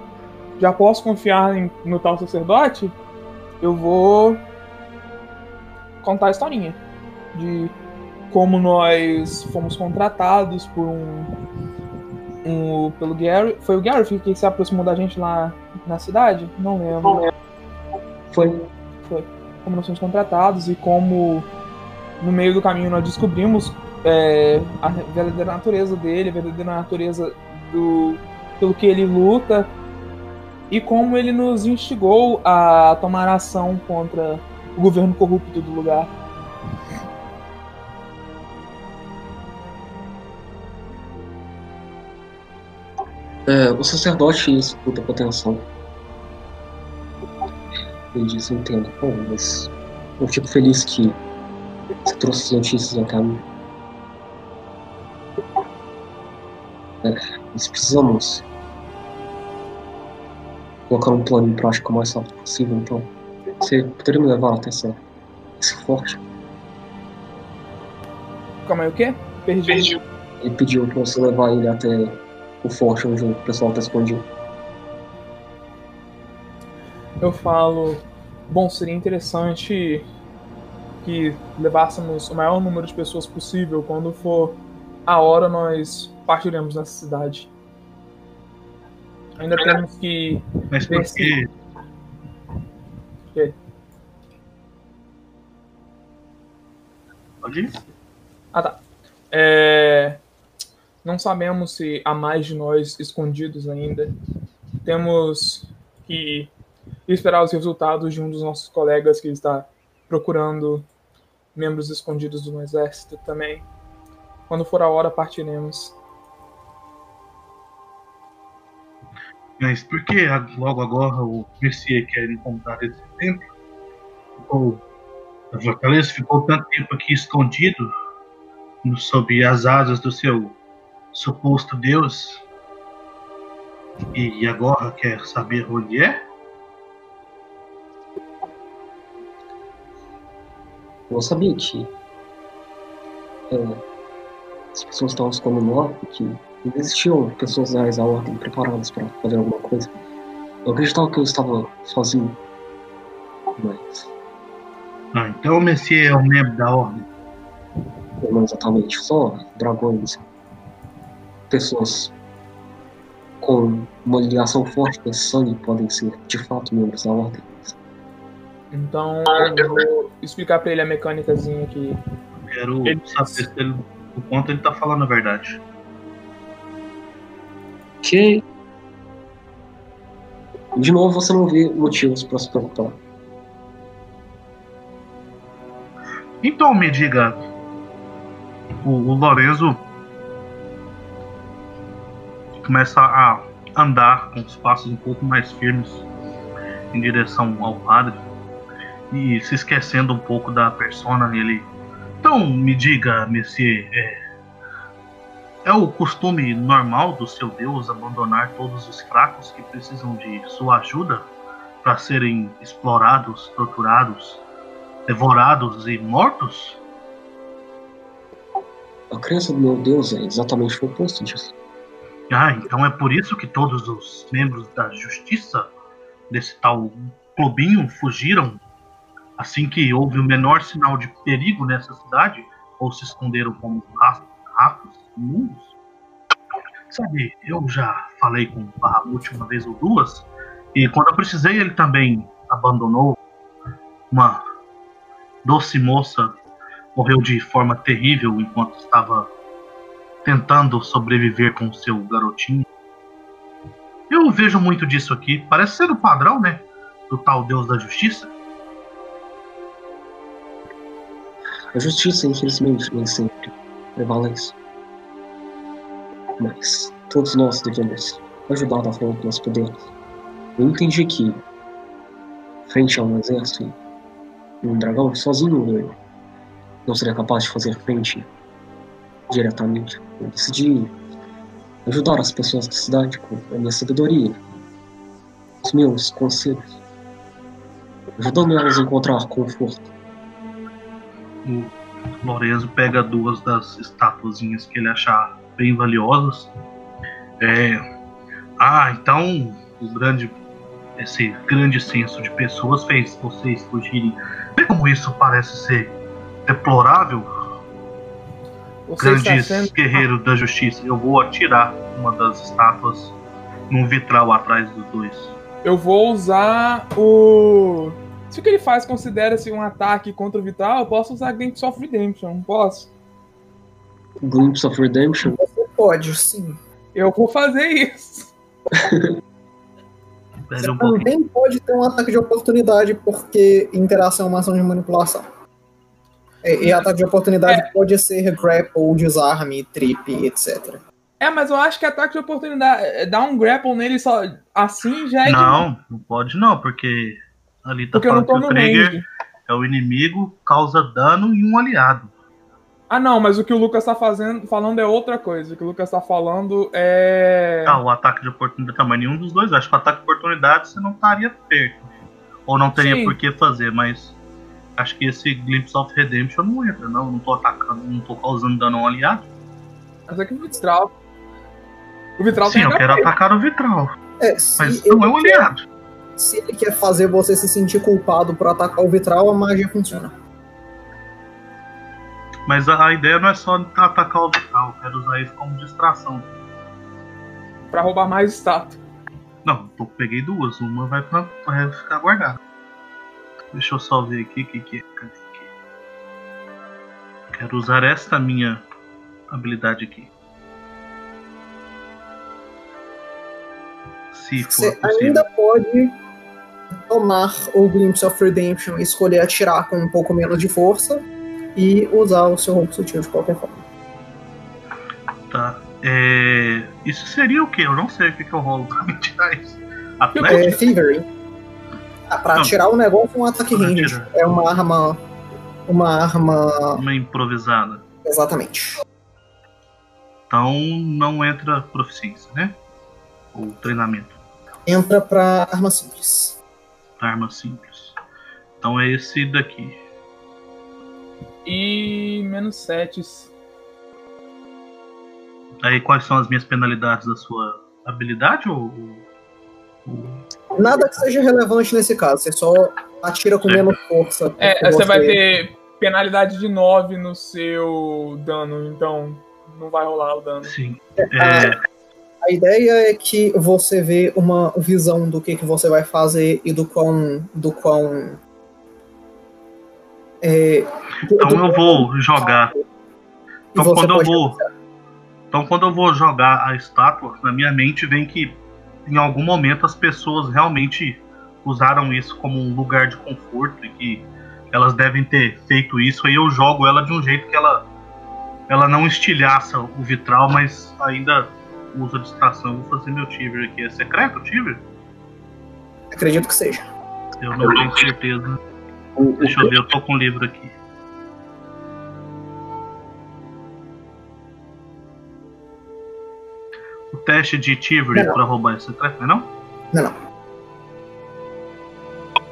já posso confiar em, no tal sacerdote, eu vou contar a historinha de como nós fomos contratados por um, um pelo Gary, foi o Gary que se aproximou da gente lá na cidade? Não lembro. Foi. Foi. Como nós fomos contratados e como no meio do caminho nós descobrimos é, a verdadeira natureza dele, a verdadeira natureza do pelo que ele luta e como ele nos instigou a tomar ação contra o governo corrupto do lugar. É, o sacerdote escuta com atenção. Ele diz, entendo. Bom, mas eu fico feliz que você trouxe as notícias ao caminho. Nós precisamos colocar um plano em prática o mais rápido possível, então. Você poderia me levar até essa, esse forte? Calma aí, o quê? Perdi. Ele pediu pra você levar ele até o forte onde o pessoal tá escondido. Eu falo, bom, seria interessante que levássemos o maior número de pessoas possível. Quando for a hora, nós partiremos nessa cidade. Ainda temos que Mas por que quê? Pode ir? Ah, tá. É, Não sabemos se há mais de nós escondidos ainda. Temos que esperar os resultados de um dos nossos colegas que está procurando membros escondidos do exército também. Quando for a hora, partiremos. Mas por que logo agora o Mercier quer encontrar esse templo? Ficou, a fortaleza ficou tanto tempo aqui escondido sob as asas do seu suposto Deus e agora quer saber onde é? Eu sabia que é, as pessoas estavam escondendo lá existiam pessoas leais à ordem preparadas para fazer alguma coisa. Eu acreditava que eu estava sozinho, mas Ah, então o Mercier é um membro da ordem. não exatamente só dragões, pessoas com uma ligação forte com esse sangue podem ser de fato membros da ordem. Então eu vou explicar pra ele a mecânicazinha aqui. Quero Ele- saber se ele, o quanto ele tá falando a verdade. Que de novo você não vê motivos para se preocupar. Então me diga, o, o Lorenzo começa a andar com os passos um pouco mais firmes em direção ao padre e se esquecendo um pouco da persona ele. Então me diga, Messier, é, é o costume normal do seu Deus abandonar todos os fracos que precisam de sua ajuda para serem explorados, torturados, devorados e mortos? A crença do meu Deus é exatamente o oposto disso. Ah, então é por isso que todos os membros da justiça desse tal clubinho fugiram assim que houve o menor sinal de perigo nessa cidade ou se esconderam como ratos, ratos imundos? Sabe, eu já falei com o Bahamut uma vez ou duas e quando eu precisei ele também abandonou uma doce moça morreu de forma terrível enquanto estava tentando sobreviver com seu garotinho. Eu vejo muito disso aqui. Parece ser o padrão, né? Do tal Deus da Justiça. A justiça, infelizmente, nem sempre prevalece. Mas todos nós devemos ajudar da forma que nós podemos. Eu entendi que, frente a um exército um dragão, sozinho eu não seria capaz de fazer frente diretamente. Eu decidi ajudar as pessoas da cidade com a minha sabedoria, os meus conselhos, ajudando elas a encontrar conforto. O Lorenzo pega duas das estatuazinhas que ele achar bem valiosas. É... Ah, então o grande, esse grande senso de pessoas fez vocês fugirem. Vê como isso parece ser deplorável, Você grandes sendo. guerreiros da justiça. Eu vou atirar uma das estátuas num vitral atrás dos dois. Eu vou usar o. Se o que ele faz considera-se um ataque contra o Vital, eu posso usar Glimpse of Redemption, não posso? Glimpse of Redemption Você pode, sim. Eu vou fazer isso. [laughs] Você um também pode ter um ataque de oportunidade, porque interação é uma ação de manipulação. E, e ataque de oportunidade pode ser grapple, desarme, trip, etc. É, mas eu acho que ataque de oportunidade. é, Dar um grapple nele só assim já é de- Não, não pode não, porque ali tá Porque eu não falando tô que no o trigger range. é o inimigo, causa dano e um aliado. Ah, não, mas o que o Lucas tá fazendo, falando é outra coisa. O que o Lucas tá falando é. Ah, o ataque de oportunidade também nenhum dos dois. Acho que o ataque de oportunidade você não estaria perto. Ou não teria Sim. por que fazer, mas acho que esse Glimpse of Redemption não entra, não. Não tô atacando, não tô causando dano ao aliado. Mas é que o Vitral. O Vitral Sim, tem eu quero atacar o Vitral, É, mas não é um aliado. Se ele quer fazer você se sentir culpado por atacar o vitral, a magia funciona. Mas a, a ideia não é só atacar o Vitral, eu quero usar isso como distração. Pra roubar mais status. Não, eu peguei duas, uma vai, pra, vai ficar guardada. Deixa eu só ver aqui o que, que é. Cadê aqui? Quero usar esta minha habilidade aqui. Se for Você possível. ainda pode tomar o Glimpse of Redemption e escolher atirar com um pouco menos de força e usar o seu roubo sutil de qualquer forma. Tá. É, Isso seria o quê? Eu não sei o que, que eu rolo pra [laughs] me tirar isso. É Atlético? Thievery. Ah, pra Não. atirar o negócio é um ataque Pra atirar. É uma arma. Uma arma. Uma improvisada. Exatamente. Então não entra proficiência, né? Ou treinamento. Entra pra arma simples. Arma simples. Então é esse daqui. E menos 7. Aí quais são as minhas penalidades da sua habilidade ou. ou- Nada que seja relevante nesse caso. Você só atira com Certo. menos força. É, porque você vai ter penalidade de 9 no seu dano, então não vai rolar o dano. Sim. Ah, É, A ideia é que você vê uma visão do que, que você vai fazer e do quão. do quão. É, então do- eu vou jogar. Então quando eu vou. Então quando eu vou jogar a estátua, na minha mente vem que em algum momento as pessoas realmente usaram isso como um lugar de conforto e que elas devem ter feito isso, aí eu jogo ela de um jeito que ela ela não estilhaça o vitral, mas ainda usa distração. Eu vou fazer meu Tiver aqui. É secreto o Tiver? Acredito que seja. Eu não tenho certeza. Deixa eu ver, eu tô com o livro aqui. O teste de Tiver Não. pra roubar secreto, não é não? Não, não.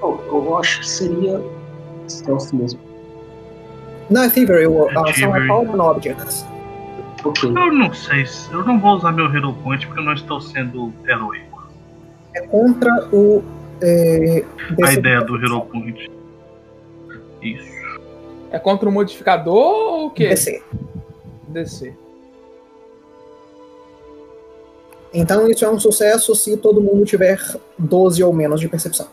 Eu, eu acho que seria stealth mesmo. Não é Thievery, é Thievery. Power on Objects. Ok. Eu não sei, se- eu não vou usar meu Hero Point porque eu não estou sendo heróico. É contra o. É, A ideia do Hero Point. Isso. É contra o modificador ou o quê? DC. DC. Então isso é um sucesso se todo mundo tiver 12 ou menos de percepção.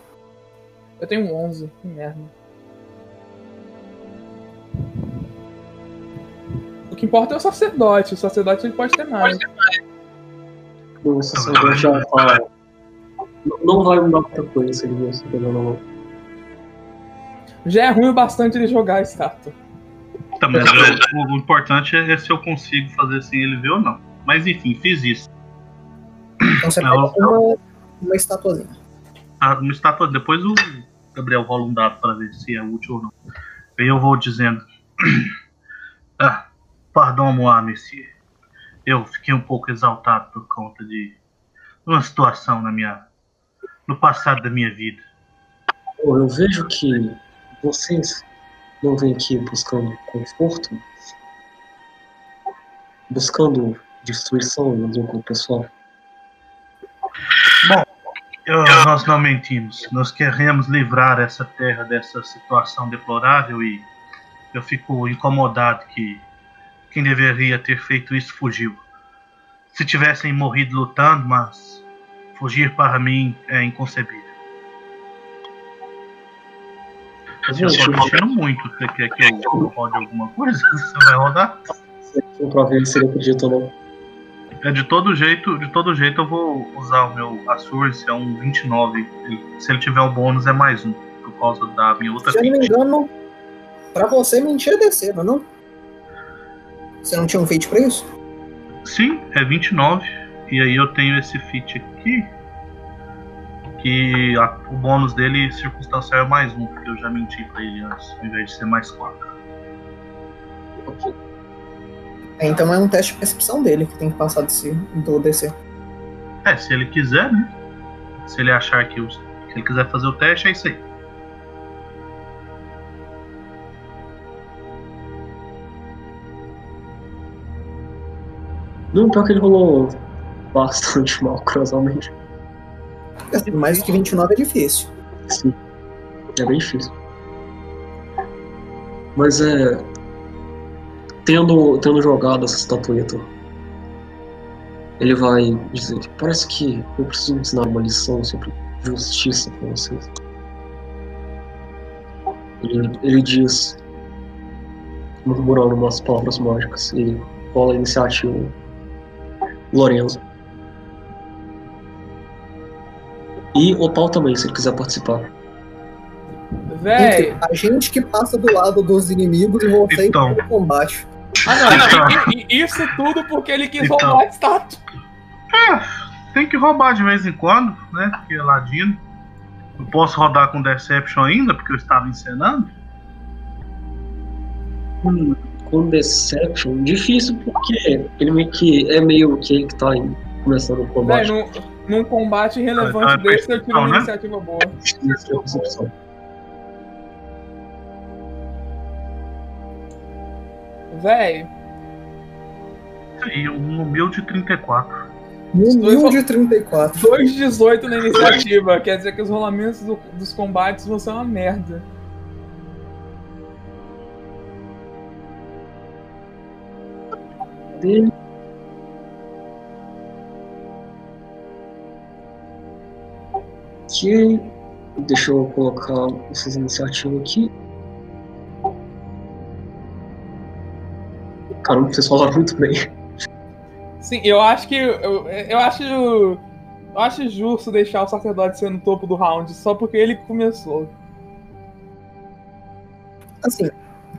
Eu tenho 11. Que merda. O que importa é o sacerdote. O sacerdote ele pode ter mais. O sacerdote já tá. Não- Não vai mudar muita coisa se ele vier se pegando mão. Já é ruim o bastante ele jogar a estátua. Tá, mas eu- o, o importante é se eu consigo fazer sem ele ver ou não. Mas enfim, fiz isso. Então você Não. pega uma, uma estatuazinha. Ah, uma estátua, depois o Gabriel rola um dado para ver se é útil ou não. Aí eu vou dizendo. [clears throat] Ah, pardon, moi, monsieur. Eu fiquei um pouco exaltado por conta de uma situação na minha. no passado da minha vida. Pô, eu vejo que vocês não vêm aqui buscando conforto, buscando destruição, mesmo com o pessoal. Eu- nós não mentimos. Nós queremos livrar essa terra dessa situação deplorável e eu fico incomodado que quem deveria ter feito isso fugiu. Se tivessem morrido lutando, mas fugir para mim é inconcebível. Eu tô muito. Você quer que eu rode alguma coisa? [laughs] Você vai rodar? Então, pra ver se ele acredita ou não. É, de todo jeito, de todo jeito eu vou usar o meu Assurance, é um 29. Ele- se ele tiver o bônus é mais um, por causa da minha outra Se eu não me engano, pra você mentir é DC, não é não? Você não tinha um feat pra isso? Sim, é 29. E aí eu tenho esse feat aqui que a, o bônus dele circunstancial é mais um, porque eu já menti pra ele antes, ao invés de ser mais quatro. É, então é um teste de percepção dele que tem que passar desse, do DC. É, se ele quiser, né? Se ele achar que. Os, se ele quiser fazer o teste, é isso aí. Não, pior que ele rolou bastante mal, cruzalmente. Assim, mais que 29 é difícil. Sim. É bem difícil. Mas é. Tendo, tendo jogado essa estatueta, ele vai dizer: Parece que eu preciso ensinar uma lição sobre justiça para vocês. Ele, ele diz, murmurando umas palavras mágicas, e rola a iniciativa Lorenzo. E o Opal também, se ele quiser participar. Véi. A gente que passa do lado dos inimigos e você Então. então. combate. Ah, não. e- e- Isso tudo porque ele quis Então. roubar a estátua. É, tem que roubar de vez em quando, né? Porque é ladino. Não posso rodar com Deception ainda, porque eu estava encenando. Hum, com Deception, difícil porque ele meio que é meio que ele que tá começando o Véi, combate. Num, combate Então relevante é desse, eu tive uma né? iniciativa boa. Véi, E um humilde 34. No Dois- 1034. 2,18 na iniciativa. Quer dizer que os rolamentos do- dos combates vão ser uma merda. dele. Ok. Deixa eu colocar essas iniciativas aqui. Caramba, vocês falaram muito bem. Sim, eu acho que. Eu, eu acho. Eu acho justo deixar o sacerdote ser no topo do round, só porque ele começou. Assim,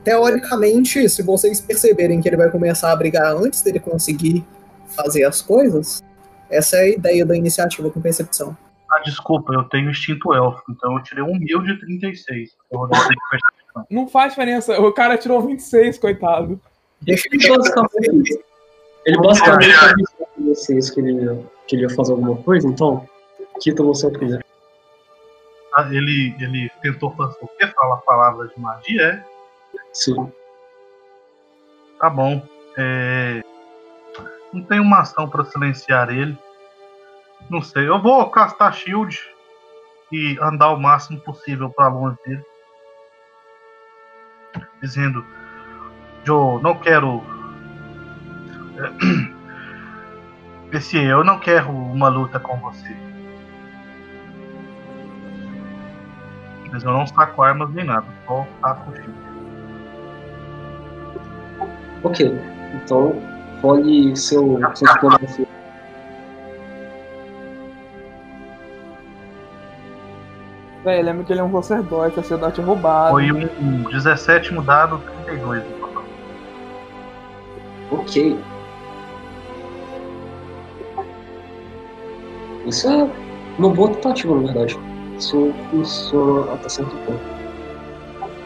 teoricamente, se vocês perceberem que ele vai começar a brigar antes dele conseguir fazer as coisas, essa é a ideia da iniciativa com percepção. Ah, desculpa, eu tenho instinto élfico, então eu tirei um humilde 36. Eu percepção. Não faz diferença. O cara tirou 26, coitado. Deixa Ele basicamente, ele basicamente avisou pra vocês que ele, ia, que ele ia fazer alguma coisa, então, quita você o primeiro. Ah, ele, ele tentou fazer o quê? Falar palavras de magia, é? Sim. Tá bom. É... Não tem uma ação pra silenciar ele. Não sei. Eu vou castar shield e andar o máximo possível pra longe dele. Dizendo: Joe, não quero. [clears throat] Esse eu não quero uma luta com você. Mas eu não saco armas nem nada, só taco shield. Ok. Então, role seu, seu. Véi, lembra que ele é um sacerdote, sacerdote roubado. Foi um 17 mudado 32 no total. Ok. Isso é uma boa tentativa, na verdade. Isso funciona até certo ponto.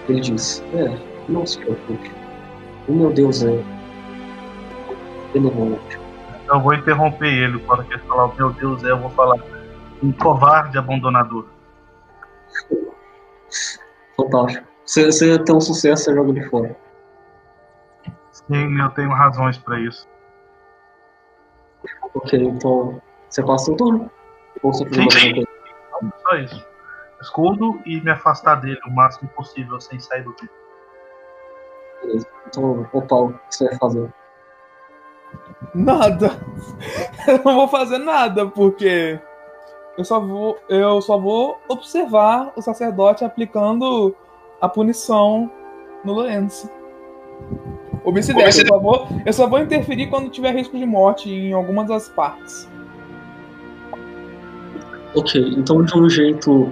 Ele diz: É, não se preocupe. O meu Deus é benevolente. Eu vou interromper ele quando ele falar, meu Deus, é, eu vou falar. Um covarde abandonador. Fantástico. Você, você tem um sucesso, você joga ele fora. Sim, eu tenho razões pra isso. Ok, então você passa o turno. Ou você Sim, sim. Só isso. Escudo e me afastar dele o máximo possível sem sair do vídeo. Beleza. Então, ô Paulo, o que você vai fazer? Nada. Eu não vou fazer nada, porque eu só vou, eu só vou observar o sacerdote aplicando a punição no Lourenço. Ou vice-versa, eu, só vou- eu só vou interferir quando tiver risco de morte em algumas das partes. Ok, então de um jeito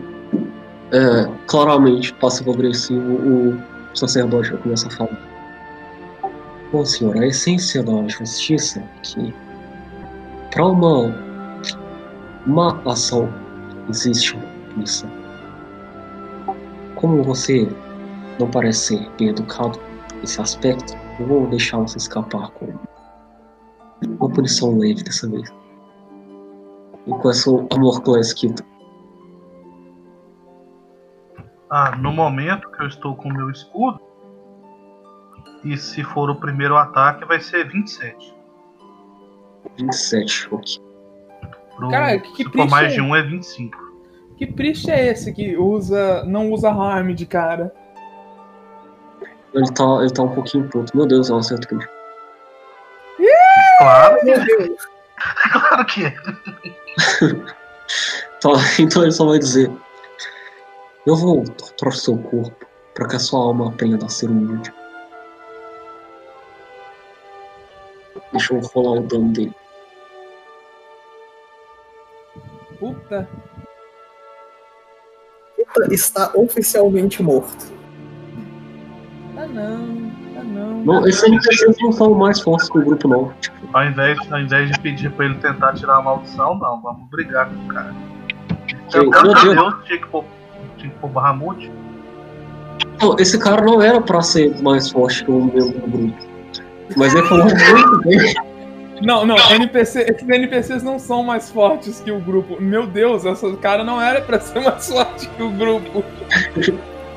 é, claramente passivo-agressivo, o sacerdote vai começar a falar. Bom, senhor, a essência da justiça é que para uma má ação existe uma punição. Como você não parece ser bem educado nesse aspecto, eu vou deixar você escapar com uma punição leve dessa vez. E com esse amor clássico Ah, no momento que eu estou com o meu escudo, e se for o primeiro ataque, vai ser 27. 27, ok. Pro, Cara, que- se for mais triste, de um é 25. Que triste é esse que usa, não usa harm de cara? Ele tá, ele tá um pouquinho puto. Meu Deus, é um acerto crítico. Claro, Meu Deus. [laughs] claro que é. [laughs] Tá, então ele só vai dizer: Eu vou torturar seu corpo para que a sua alma aprenda a ser humilde. Deixa eu rolar o dano dele. Puta. Puta está oficialmente morto. Ah não, ah não. Não, esses NPCs não são mais fortes que o grupo, não. Tipo, Ao invés, ao invés de pedir pra ele tentar tirar a maldição, não, vamos brigar com o cara. Eu- Eu, meu meu Deus. Deus, tinha que pôr, tinha que pôr Bahamut. Não, esse cara não era pra ser mais forte que o membro do grupo. Mas ele falou muito bem. Não, não, NPC, esses NPCs não são mais fortes que o grupo. Meu Deus, esse cara não era pra ser mais forte que o grupo.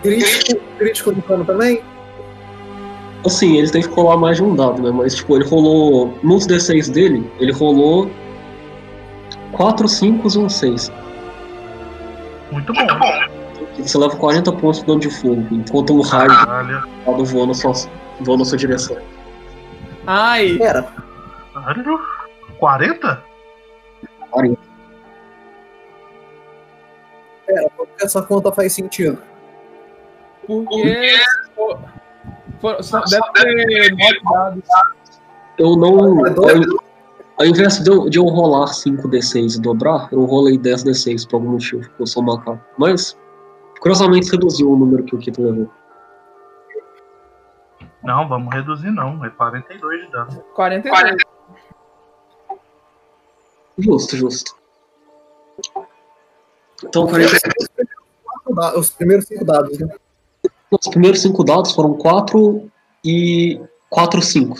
Crítico, crítico no plano também? Assim, ele teve que rolar mais de um dado, né? Mas, tipo, ele rolou. Nos D6 dele, ele rolou 4, 5 e um 6. Muito bom. Você leva 40 pontos de dano de fogo, enquanto um raio Caralho. voa na sua, voa na sua direção. Ai, Era. Caralho. 40? Era, porque essa conta faz sentido. porque. for- só deve ter nove dados. Eu não. É doido? Ao, ao invés de eu, de eu rolar 5d6 e dobrar, eu rolei 10d6 por algum motivo, porque eu sou um macaco. Mas, curiosamente, reduziu o número que o Kito levou. Não, vamos reduzir não. É 42 de dano. 42. Justo, justo. Então, 46. Os primeiros cinco dados, né? Os primeiros 5 dados foram 4 e 4 5.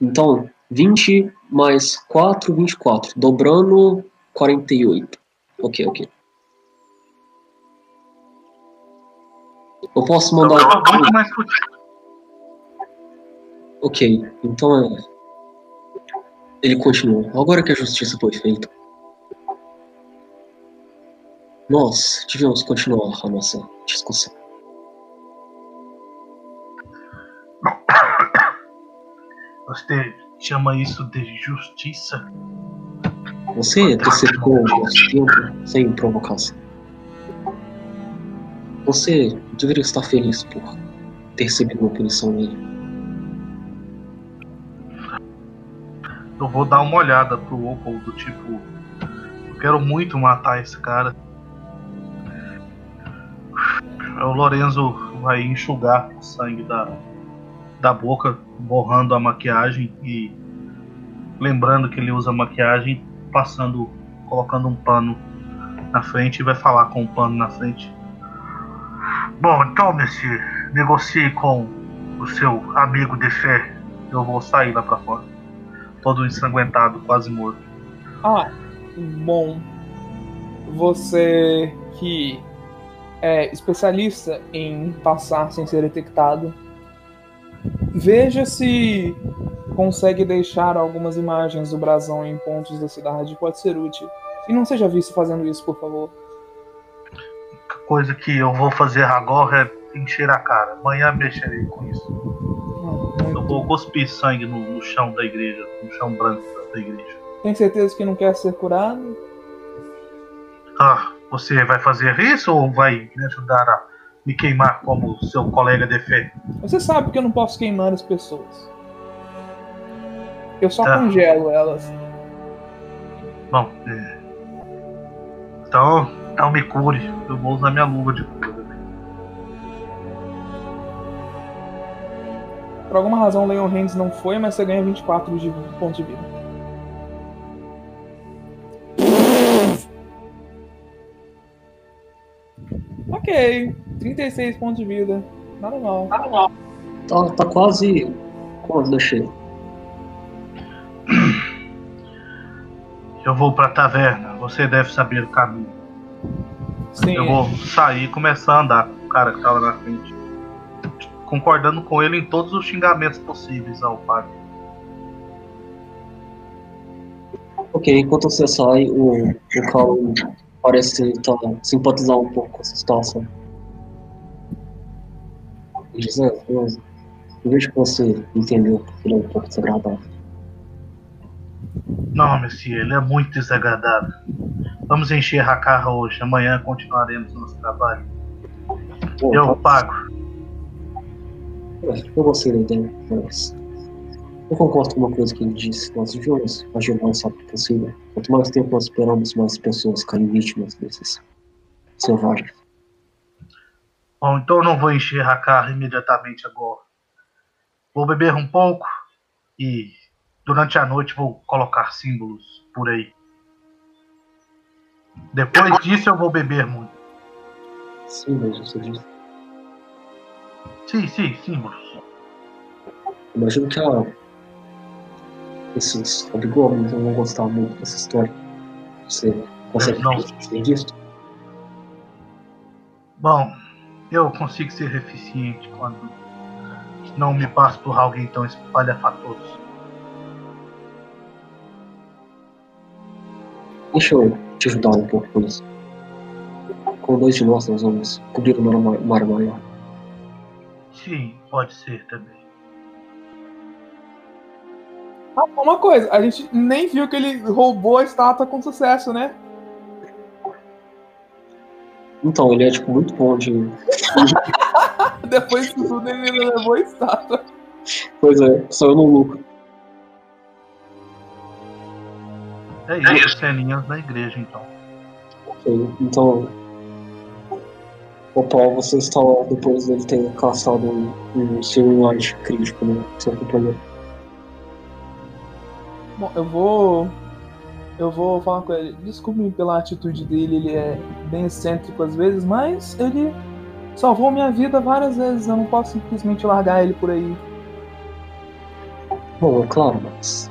Então, 20 mais 4, 24. Dobrando 48. Ok, ok. Eu posso mandar. Então, muito mais. Ok, então é. Ele continua. Agora que a justiça foi feita. Nós devemos continuar a nossa discussão. [coughs] Você chama isso de justiça? Você antecipou o tempo sem provocação. Você deveria estar feliz por ter recebido uma punição minha. Eu vou dar uma olhada pro Opal do tipo. Eu quero muito matar esse cara. O Lorenzo vai enxugar o sangue da, da boca, borrando a maquiagem e lembrando que ele usa maquiagem, passando, colocando um pano na frente e vai falar com o pano na frente. Bom, então, Messi, negocie com o seu amigo de fé. Eu vou sair lá pra fora todo ensanguentado, quase morto. Ah, bom. Você que é especialista em passar sem ser detectado, veja se consegue deixar algumas imagens do brasão em pontos da cidade. Pode ser útil. E não seja visto fazendo isso, por favor. A coisa que eu vou fazer agora é encher a cara. Amanhã mexerei com isso. Ah, Eu vou cuspir sangue no, no chão da igreja, no chão branco da- da igreja. Tem certeza que não quer ser curado? Ah, você vai fazer isso ou vai me ajudar a me queimar como seu colega de fé? Você sabe que eu não posso queimar as pessoas. Eu só Tá. congelo elas. Bom, é... então, então me cure. Eu vou usar minha luva de cura. Por alguma razão, Leon Hands não foi, mas você ganha 24 de pontos de vida. Ok, 36 pontos de vida. Nada mal. Tá, tá quase. Quase deixei. Eu vou pra taverna. Você deve saber o caminho. Sim, Eu vou sair e começar a andar com o cara que tava na frente. Concordando com ele em todos os xingamentos possíveis ao padre. Ok, enquanto você sai, o, o Carl parece tá, simpatizar um pouco com essa situação. Ele diz, é, eu, eu vejo que você entendeu que ele é um pouco desagradável. Não, Monsieur, ele é muito desagradável. Vamos encher a carra hoje. Amanhã continuaremos nosso trabalho. Bom, Eu tá- pago. Eu gostei da ideia, mas eu concordo com uma coisa que ele disse. Nós devemos agir o mais rápido possível. Quanto mais tempo nós esperamos, mais pessoas caem vítimas desses selvagens. Bom, então eu não vou encher a carra imediatamente agora. Vou beber um pouco e durante a noite vou colocar símbolos por aí. Depois disso eu vou beber muito. Sim, mas você disse. Sim, sim, símbolos. Imagino que esses hobgoblins não vão gostar muito dessa história. Você consegue Não. visto? Bom, eu consigo ser eficiente quando não me passo por alguém tão espalhafatoso. Deixa eu te ajudar um pouco com isso. Com dois de nós, nós vamos cobrir o mar ma- mar maior. Sim, pode ser também. Ah, uma coisa, a gente nem viu que ele roubou a estátua com sucesso, né? Então, ele é tipo muito bom de. [laughs] Depois de tudo, ele levou a estátua. Pois é, saiu no lucro. É isso, ceninhas na igreja então. Ok, Então. O Paul, você está lá depois dele ter caçado um, um celular crítico seu companheiro. Bom, eu vou. Eu vou falar com ele. Desculpe pela atitude dele, ele é bem excêntrico às vezes, mas ele salvou minha vida várias vezes. Eu não posso simplesmente largar ele por aí. Bom, é claro, mas.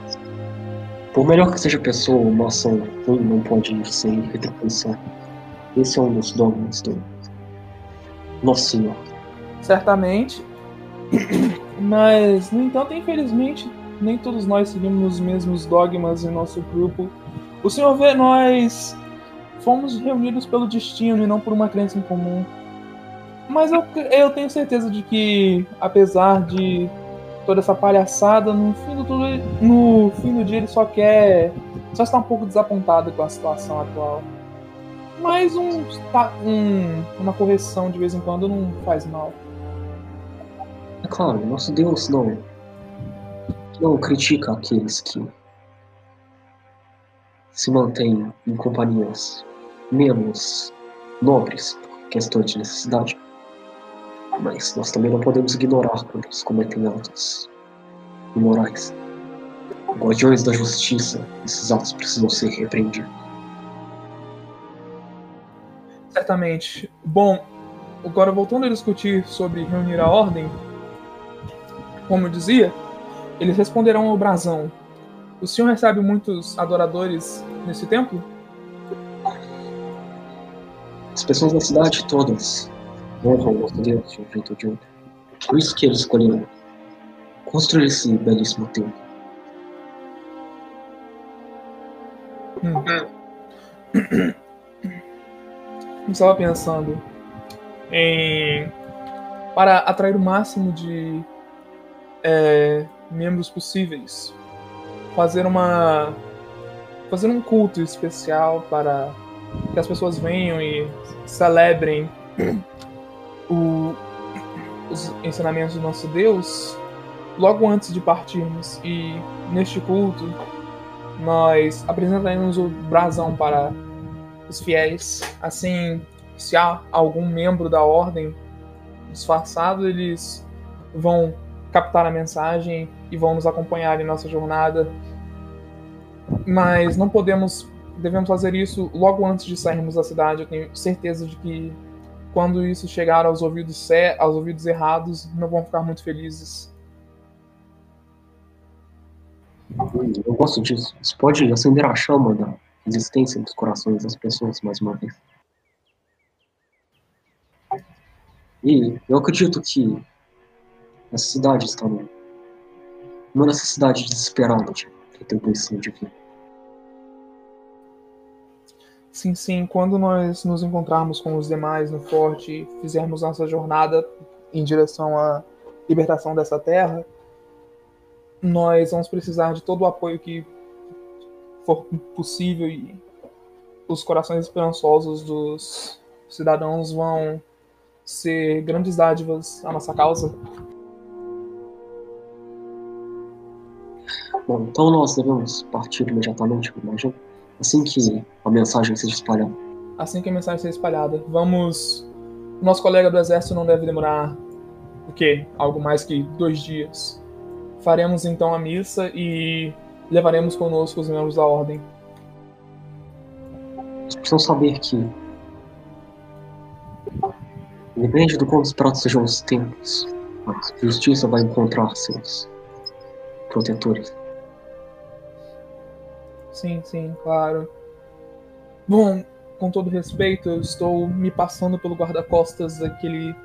Por melhor que seja a pessoa, uma ação ruim não pode ir sem retribuição. Esse é um dos dogmas do Nosso Senhor. Certamente. [clears throat] Mas, no entanto, infelizmente, nem todos nós seguimos os mesmos dogmas em nosso grupo. O Senhor vê, nós fomos reunidos pelo destino e não por uma crença em comum. Mas eu, eu tenho certeza de que, apesar de toda essa palhaçada, no fim do, tudo, no fim do dia ele só quer. só está um pouco desapontado com a situação atual. Mas um, tá- um- uma correção de vez em quando não faz mal. É claro, nosso Deus não. Não critica aqueles que se mantêm em companhias menos nobres por questões de necessidade. Mas nós também não podemos ignorar quando eles cometem atos imorais. Guardiões da justiça, esses atos precisam ser repreendidos. Certamente. Bom, agora voltando a discutir sobre reunir a ordem, como eu dizia, eles responderão ao brasão. O senhor recebe muitos adoradores nesse templo? As pessoas da cidade todas honram o nosso Deus de um jeito ou de outro. Por isso que eles escolheram construir esse belíssimo templo. Eu estava pensando em para atrair o máximo de é, membros possíveis, fazer uma fazer um culto especial para que as pessoas venham e celebrem [clears throat] o- os ensinamentos do nosso Deus logo antes de partirmos e neste culto nós apresentaremos o brasão para os fiéis. Assim, se há algum membro da ordem disfarçado, eles vão captar a mensagem e vão nos acompanhar em nossa jornada. Mas não podemos, devemos fazer isso logo antes de sairmos da cidade. Eu tenho certeza de que quando isso chegar aos ouvidos, aos ouvidos errados, não vão ficar muito felizes. Eu gosto disso. Isso pode acender a chama da existência dos corações das pessoas mais uma vez. E eu acredito que essa cidade está num- numa necessidade desesperada de retribuição divina. Sim, sim. Quando nós nos encontrarmos com os demais no forte e fizermos nossa jornada em direção à libertação dessa terra, nós vamos precisar de todo o apoio que for possível e os corações esperançosos dos cidadãos vão ser grandes dádivas à nossa causa. Bom, então nós devemos partir imediatamente, imagino, assim que a mensagem seja espalhada. Assim que a mensagem seja espalhada, vamos. Nosso colega do exército não deve demorar o quê? Algo mais que dois dias. Faremos então a missa e levaremos conosco os membros da ordem. Vocês precisam saber que Depende do quantos pratos sejam os tempos, a justiça vai encontrar seus protetores. Sim, sim, claro. Bom, com todo respeito, eu estou me passando pelo guarda-costas daquele.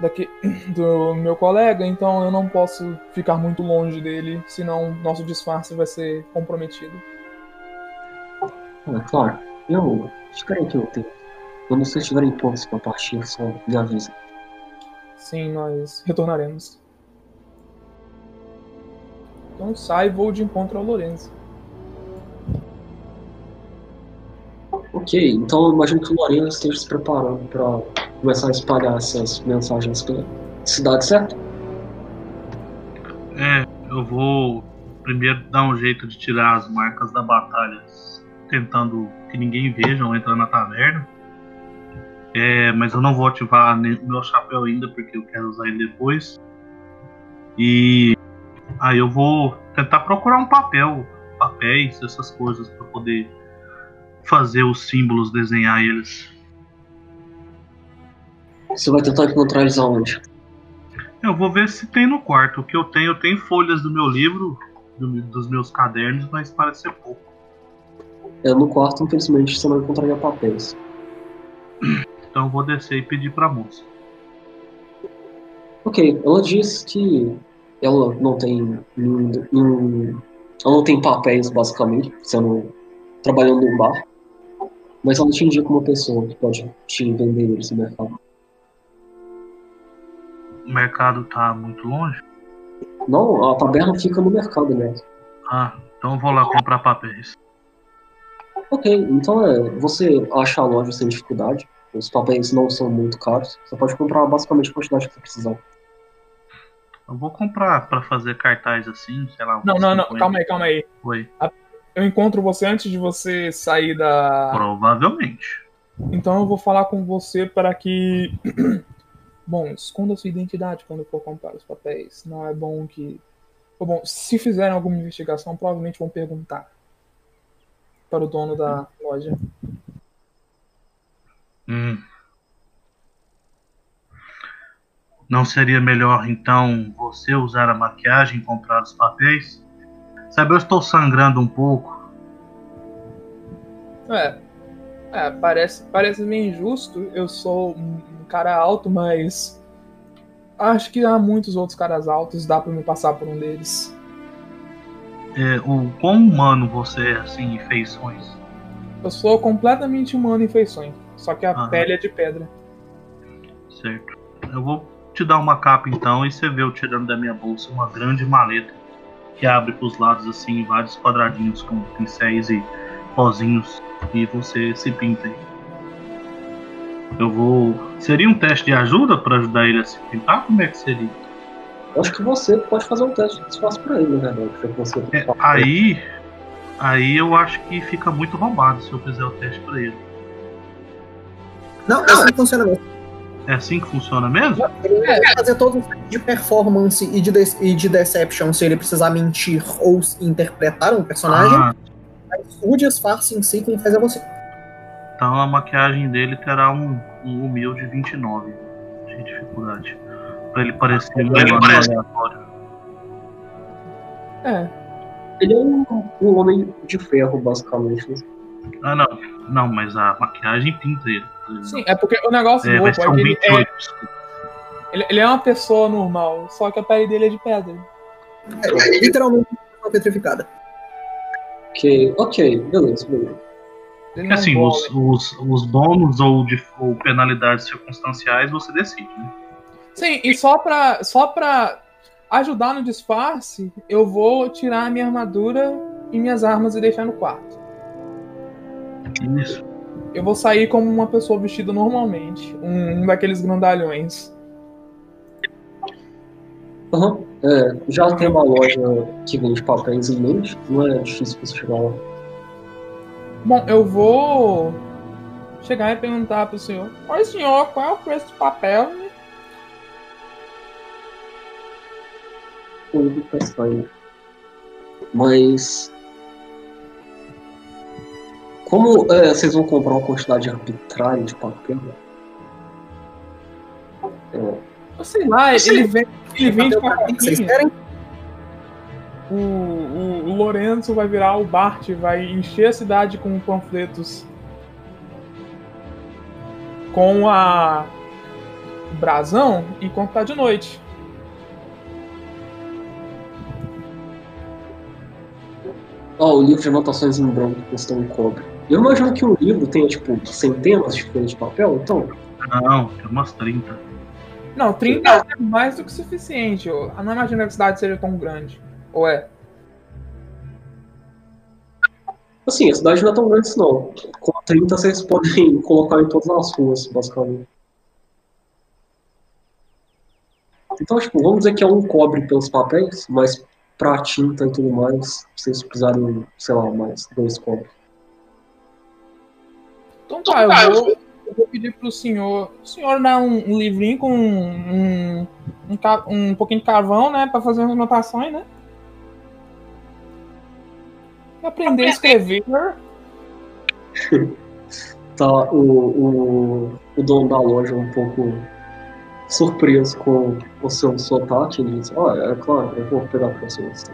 Daqui, [clears throat] do meu colega, então eu não posso ficar muito longe dele, senão nosso disfarce vai ser comprometido. É claro, eu ficarei aqui um tempo. Quando vocês estiverem prontos para partir, só me avisa. Sim, nós retornaremos. Então sai e vou de encontro ao Lorenzo. Ok, então eu imagino que o Lorenzo esteja se preparando para começar a espalhar essas mensagens pela cidade, certo? É, eu vou primeiro dar um jeito de tirar as marcas da batalha, tentando que ninguém veja ou entrar na taverna. É, mas eu não vou ativar meu chapéu ainda porque eu quero usar ele depois. E aí eu vou tentar procurar um papel, papéis, essas coisas para poder fazer os símbolos, desenhar eles. Você vai tentar encontrar eles aonde? Eu vou ver se tem no quarto. O que eu tenho, eu tenho folhas do meu livro, do, dos meus cadernos, mas parece ser pouco. É, no quarto, infelizmente, você não encontraria papéis. Então eu vou descer e pedir pra moça. Ok, ela diz que ela não tem nenhum, nenhum, ela não tem papéis basicamente, sendo trabalhando num bar, mas ela te indica uma pessoa que pode te vender no mercado. O mercado tá muito longe? Não, a taberna fica no mercado né? Ah, então eu vou lá comprar papéis. Ok, então é, você acha a loja sem dificuldade. Os papéis não são muito caros. Você pode comprar basicamente a quantidade que você precisar. Eu vou comprar para fazer cartaz assim, sei lá. Não, não, não. Calma aí, calma aí. Oi. Eu encontro você antes de você sair da. Provavelmente. Então eu vou falar com você para que. [clears throat] bom, esconda sua identidade quando for comprar os papéis. Não é bom que. Bom, se fizerem alguma investigação, provavelmente vão perguntar para o dono da loja. Hum. Não seria melhor então você usar a maquiagem e comprar os papéis? Sabe, eu estou sangrando um pouco. É. É, parece, parece meio injusto. Eu sou um cara alto, mas. Acho que há muitos outros caras altos, dá para me passar por um deles. É, o quão humano você é, assim, em feições? Eu sou completamente humano em feições. Só que a Aham. pele é de pedra. Certo. Eu vou te dar uma capa então e você vê eu tirando da minha bolsa uma grande maleta que abre para os lados assim, vários quadradinhos com pincéis e pozinhos e você se pinta aí. Eu vou. Seria um teste de ajuda para ajudar ele a se pintar? Como é que seria? Eu acho que você pode fazer um teste de disfarce para ele, na verdade. Você é, aí, aí eu acho que fica muito roubado se eu fizer o teste para ele. Não, é assim que funciona mesmo. É assim que funciona mesmo? Ele vai fazer todo um de performance e de, de, e de deception se ele precisar mentir ou interpretar um personagem. Ah. Mas o disfarce em si quem faz é você. Então a maquiagem dele terá um, um humilde 29 de dificuldade. Pra ele parecer um ele parece... aleatório. É. Ele é um, um homem de ferro, basicamente. Ah, não. Não, mas a maquiagem pinta ele. Sim, é porque o negócio é, louco é que ele é, ele, ele, é uma pessoa normal, só que a pele dele é de pedra. É, literalmente uma petrificada. Ok, ok, beleza, beleza. Ele Assim, bola. os, os, os bônus ou, de, ou penalidades circunstanciais você decide, né? Sim, e só pra, só pra ajudar no disfarce, eu vou tirar a minha armadura e minhas armas e deixar no quarto. Isso. Eu vou sair como uma pessoa vestida normalmente. Um, um daqueles grandalhões. Aham. É, já tem uma loja que vende papéis em mente, não é difícil você chegar lá. Bom, eu vou chegar e perguntar pro senhor: Oi, senhor, qual é o preço do papel? Tudo tá estranho. Mas. Como é, vocês vão comprar uma quantidade arbitrária de papel? É, Eu sei lá, ele vende, ele vende com a O que vocês querem? O, o, o Lorenzo vai virar o Bart, vai encher a cidade com panfletos com a o brasão e quando tá de noite. Ó, o livro de anotações em branco custa um cobre. Eu imagino que um livro tenha, tipo, centenas de folhas de papel, então. Não, tem umas 30. Não, 30 é mais do que suficiente. Eu eu não imagino que a cidade seja tão grande. Ou é? Assim, a cidade não é tão grande assim, não. Com 30 vocês podem [laughs] colocar em todas as ruas, basicamente. Então, tipo, vamos dizer que é um cobre pelos papéis, mas pra tinta e tudo mais, vocês precisarem, sei lá, mais dois cobres. Então tá, eu vou, eu vou pedir pro senhor. O senhor dá um, um livrinho com um, um, um pouquinho de carvão, né? Pra fazer umas anotações, né? E aprender a escrever. [laughs] Tá, o, o, o dono da loja um pouco surpreso com o seu sotaque, ele diz, ah, é claro, eu vou pegar pra vocês.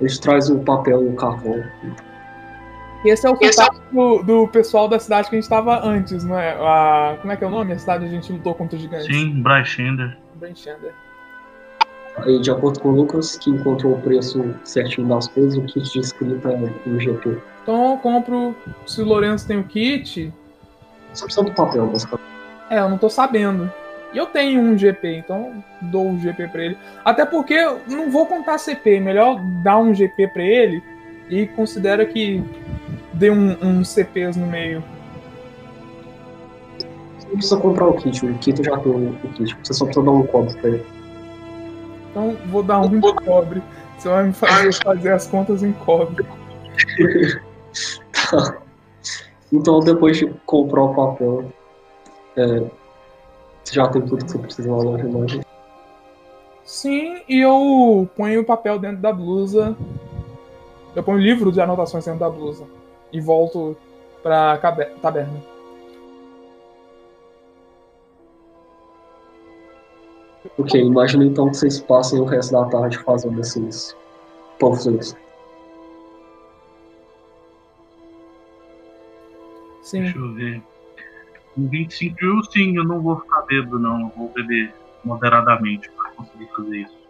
Ele traz o papel e o carvão. Esse é o sotaque do, do pessoal da cidade que a gente tava antes, não é? A, como é que é o nome? A cidade onde a gente lutou contra os gigantes. Sim, Brashender. Brandchander. Aí, de acordo com o Lucas, que encontrou o preço certinho das coisas, o kit de escrita é um GP. Então eu compro. Se o Lourenço tem o kit. Você precisa do papel, basicamente. É, eu não tô sabendo. E eu tenho um GP, então dou o GP pra ele. Até porque eu não vou contar CP, melhor dar um GP pra ele e considera que dê um, uns CPs no meio. Você não precisa comprar o kit, o kit já tem o kit. Você só precisa dar um cobre pra ele. Então vou dar um de cobre. Você vai me fazer [laughs] fazer as contas em cobre. [laughs] Tá. Então, depois de comprar o papel, é, você já tem tudo que você precisa na loja, imagina. Sim, e eu ponho o papel dentro da blusa. Eu ponho o livro de anotações dentro da blusa. E volto pra taberna. Ok, imagina então que vocês passem o resto da tarde fazendo esses panfletos. Sim. Deixa eu ver. Em 25 eu sim, eu não vou ficar bêbado, não. Eu vou beber moderadamente para conseguir fazer isso.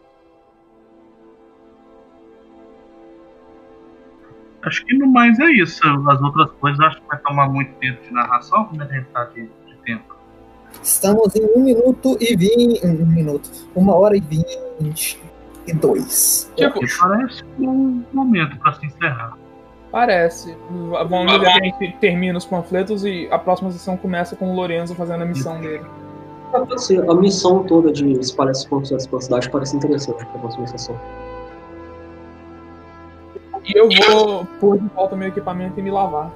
Acho que no mais é isso. As outras coisas acho que vai tomar muito tempo de narração, como é que a gente tá de, de tempo? Estamos em um minuto e vinte. Um minuto. Uma hora e vinte e dois. Tipo, Porque parece um momento para se encerrar. Parece. Vamos ver que a gente termina os panfletos e a próxima sessão começa com o Lorenzo fazendo a missão dele. A missão toda de espalhar esses panfletos pela cidade parece interessante pra próxima sessão. E eu vou pôr de volta meu equipamento e me lavar.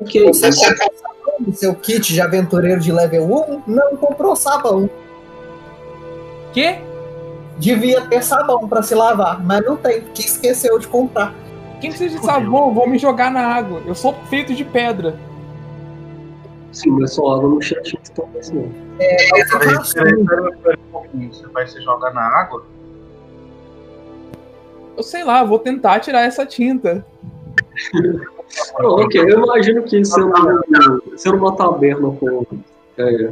Ok, Você comprou sabão no seu kit de aventureiro de level 1? Não comprou sabão. Quê? Devia ter sabão pra se lavar, mas não tem, que esqueceu de comprar. Quem precisa de sabão? Eu Vou me jogar na água. Eu sou feito de pedra. sim, mas só água não tinta, talvez não. Peraí, peraí, peraí um pouquinho. Você vai se jogar na água? Eu sei lá, vou tentar tirar essa tinta. Não, ok, eu imagino que sendo, sendo uma taberna com é,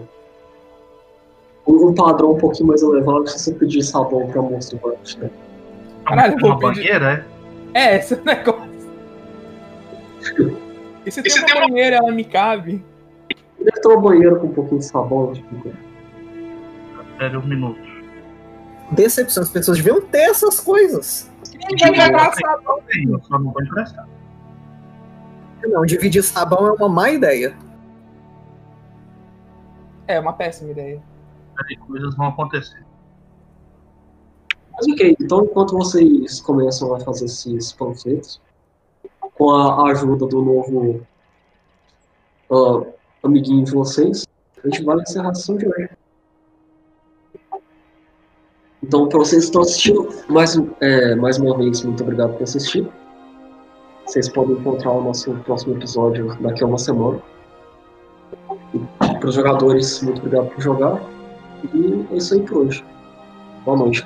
um padrão um pouquinho mais elevado, se você pedir sabão pra vai te dar. Caralho, uma pedir- banheira, é? É, esse é [laughs] o negócio. E se tem uma banheira, ela me cabe? Deve ter uma banheira com um pouquinho de sabão, tipo. Espere um minuto. Decepção, as pessoas deviam ter essas coisas. Quem vai pegar sabão? Eu só não vou emprestar. Não, dividir sabão é uma má ideia. É uma péssima ideia. Aí coisas vão acontecer. Mas ok, então enquanto vocês começam a fazer esses panfletos, com a ajuda do novo ah, amiguinho de vocês, a gente vai encerrar a sessão de hoje. Então, para vocês que estão assistindo, mais, é, mais uma vez, muito obrigado por assistir. Vocês podem encontrar o nosso próximo episódio daqui a uma semana. Para os jogadores, muito obrigado por jogar. E é isso aí por hoje. Boa noite.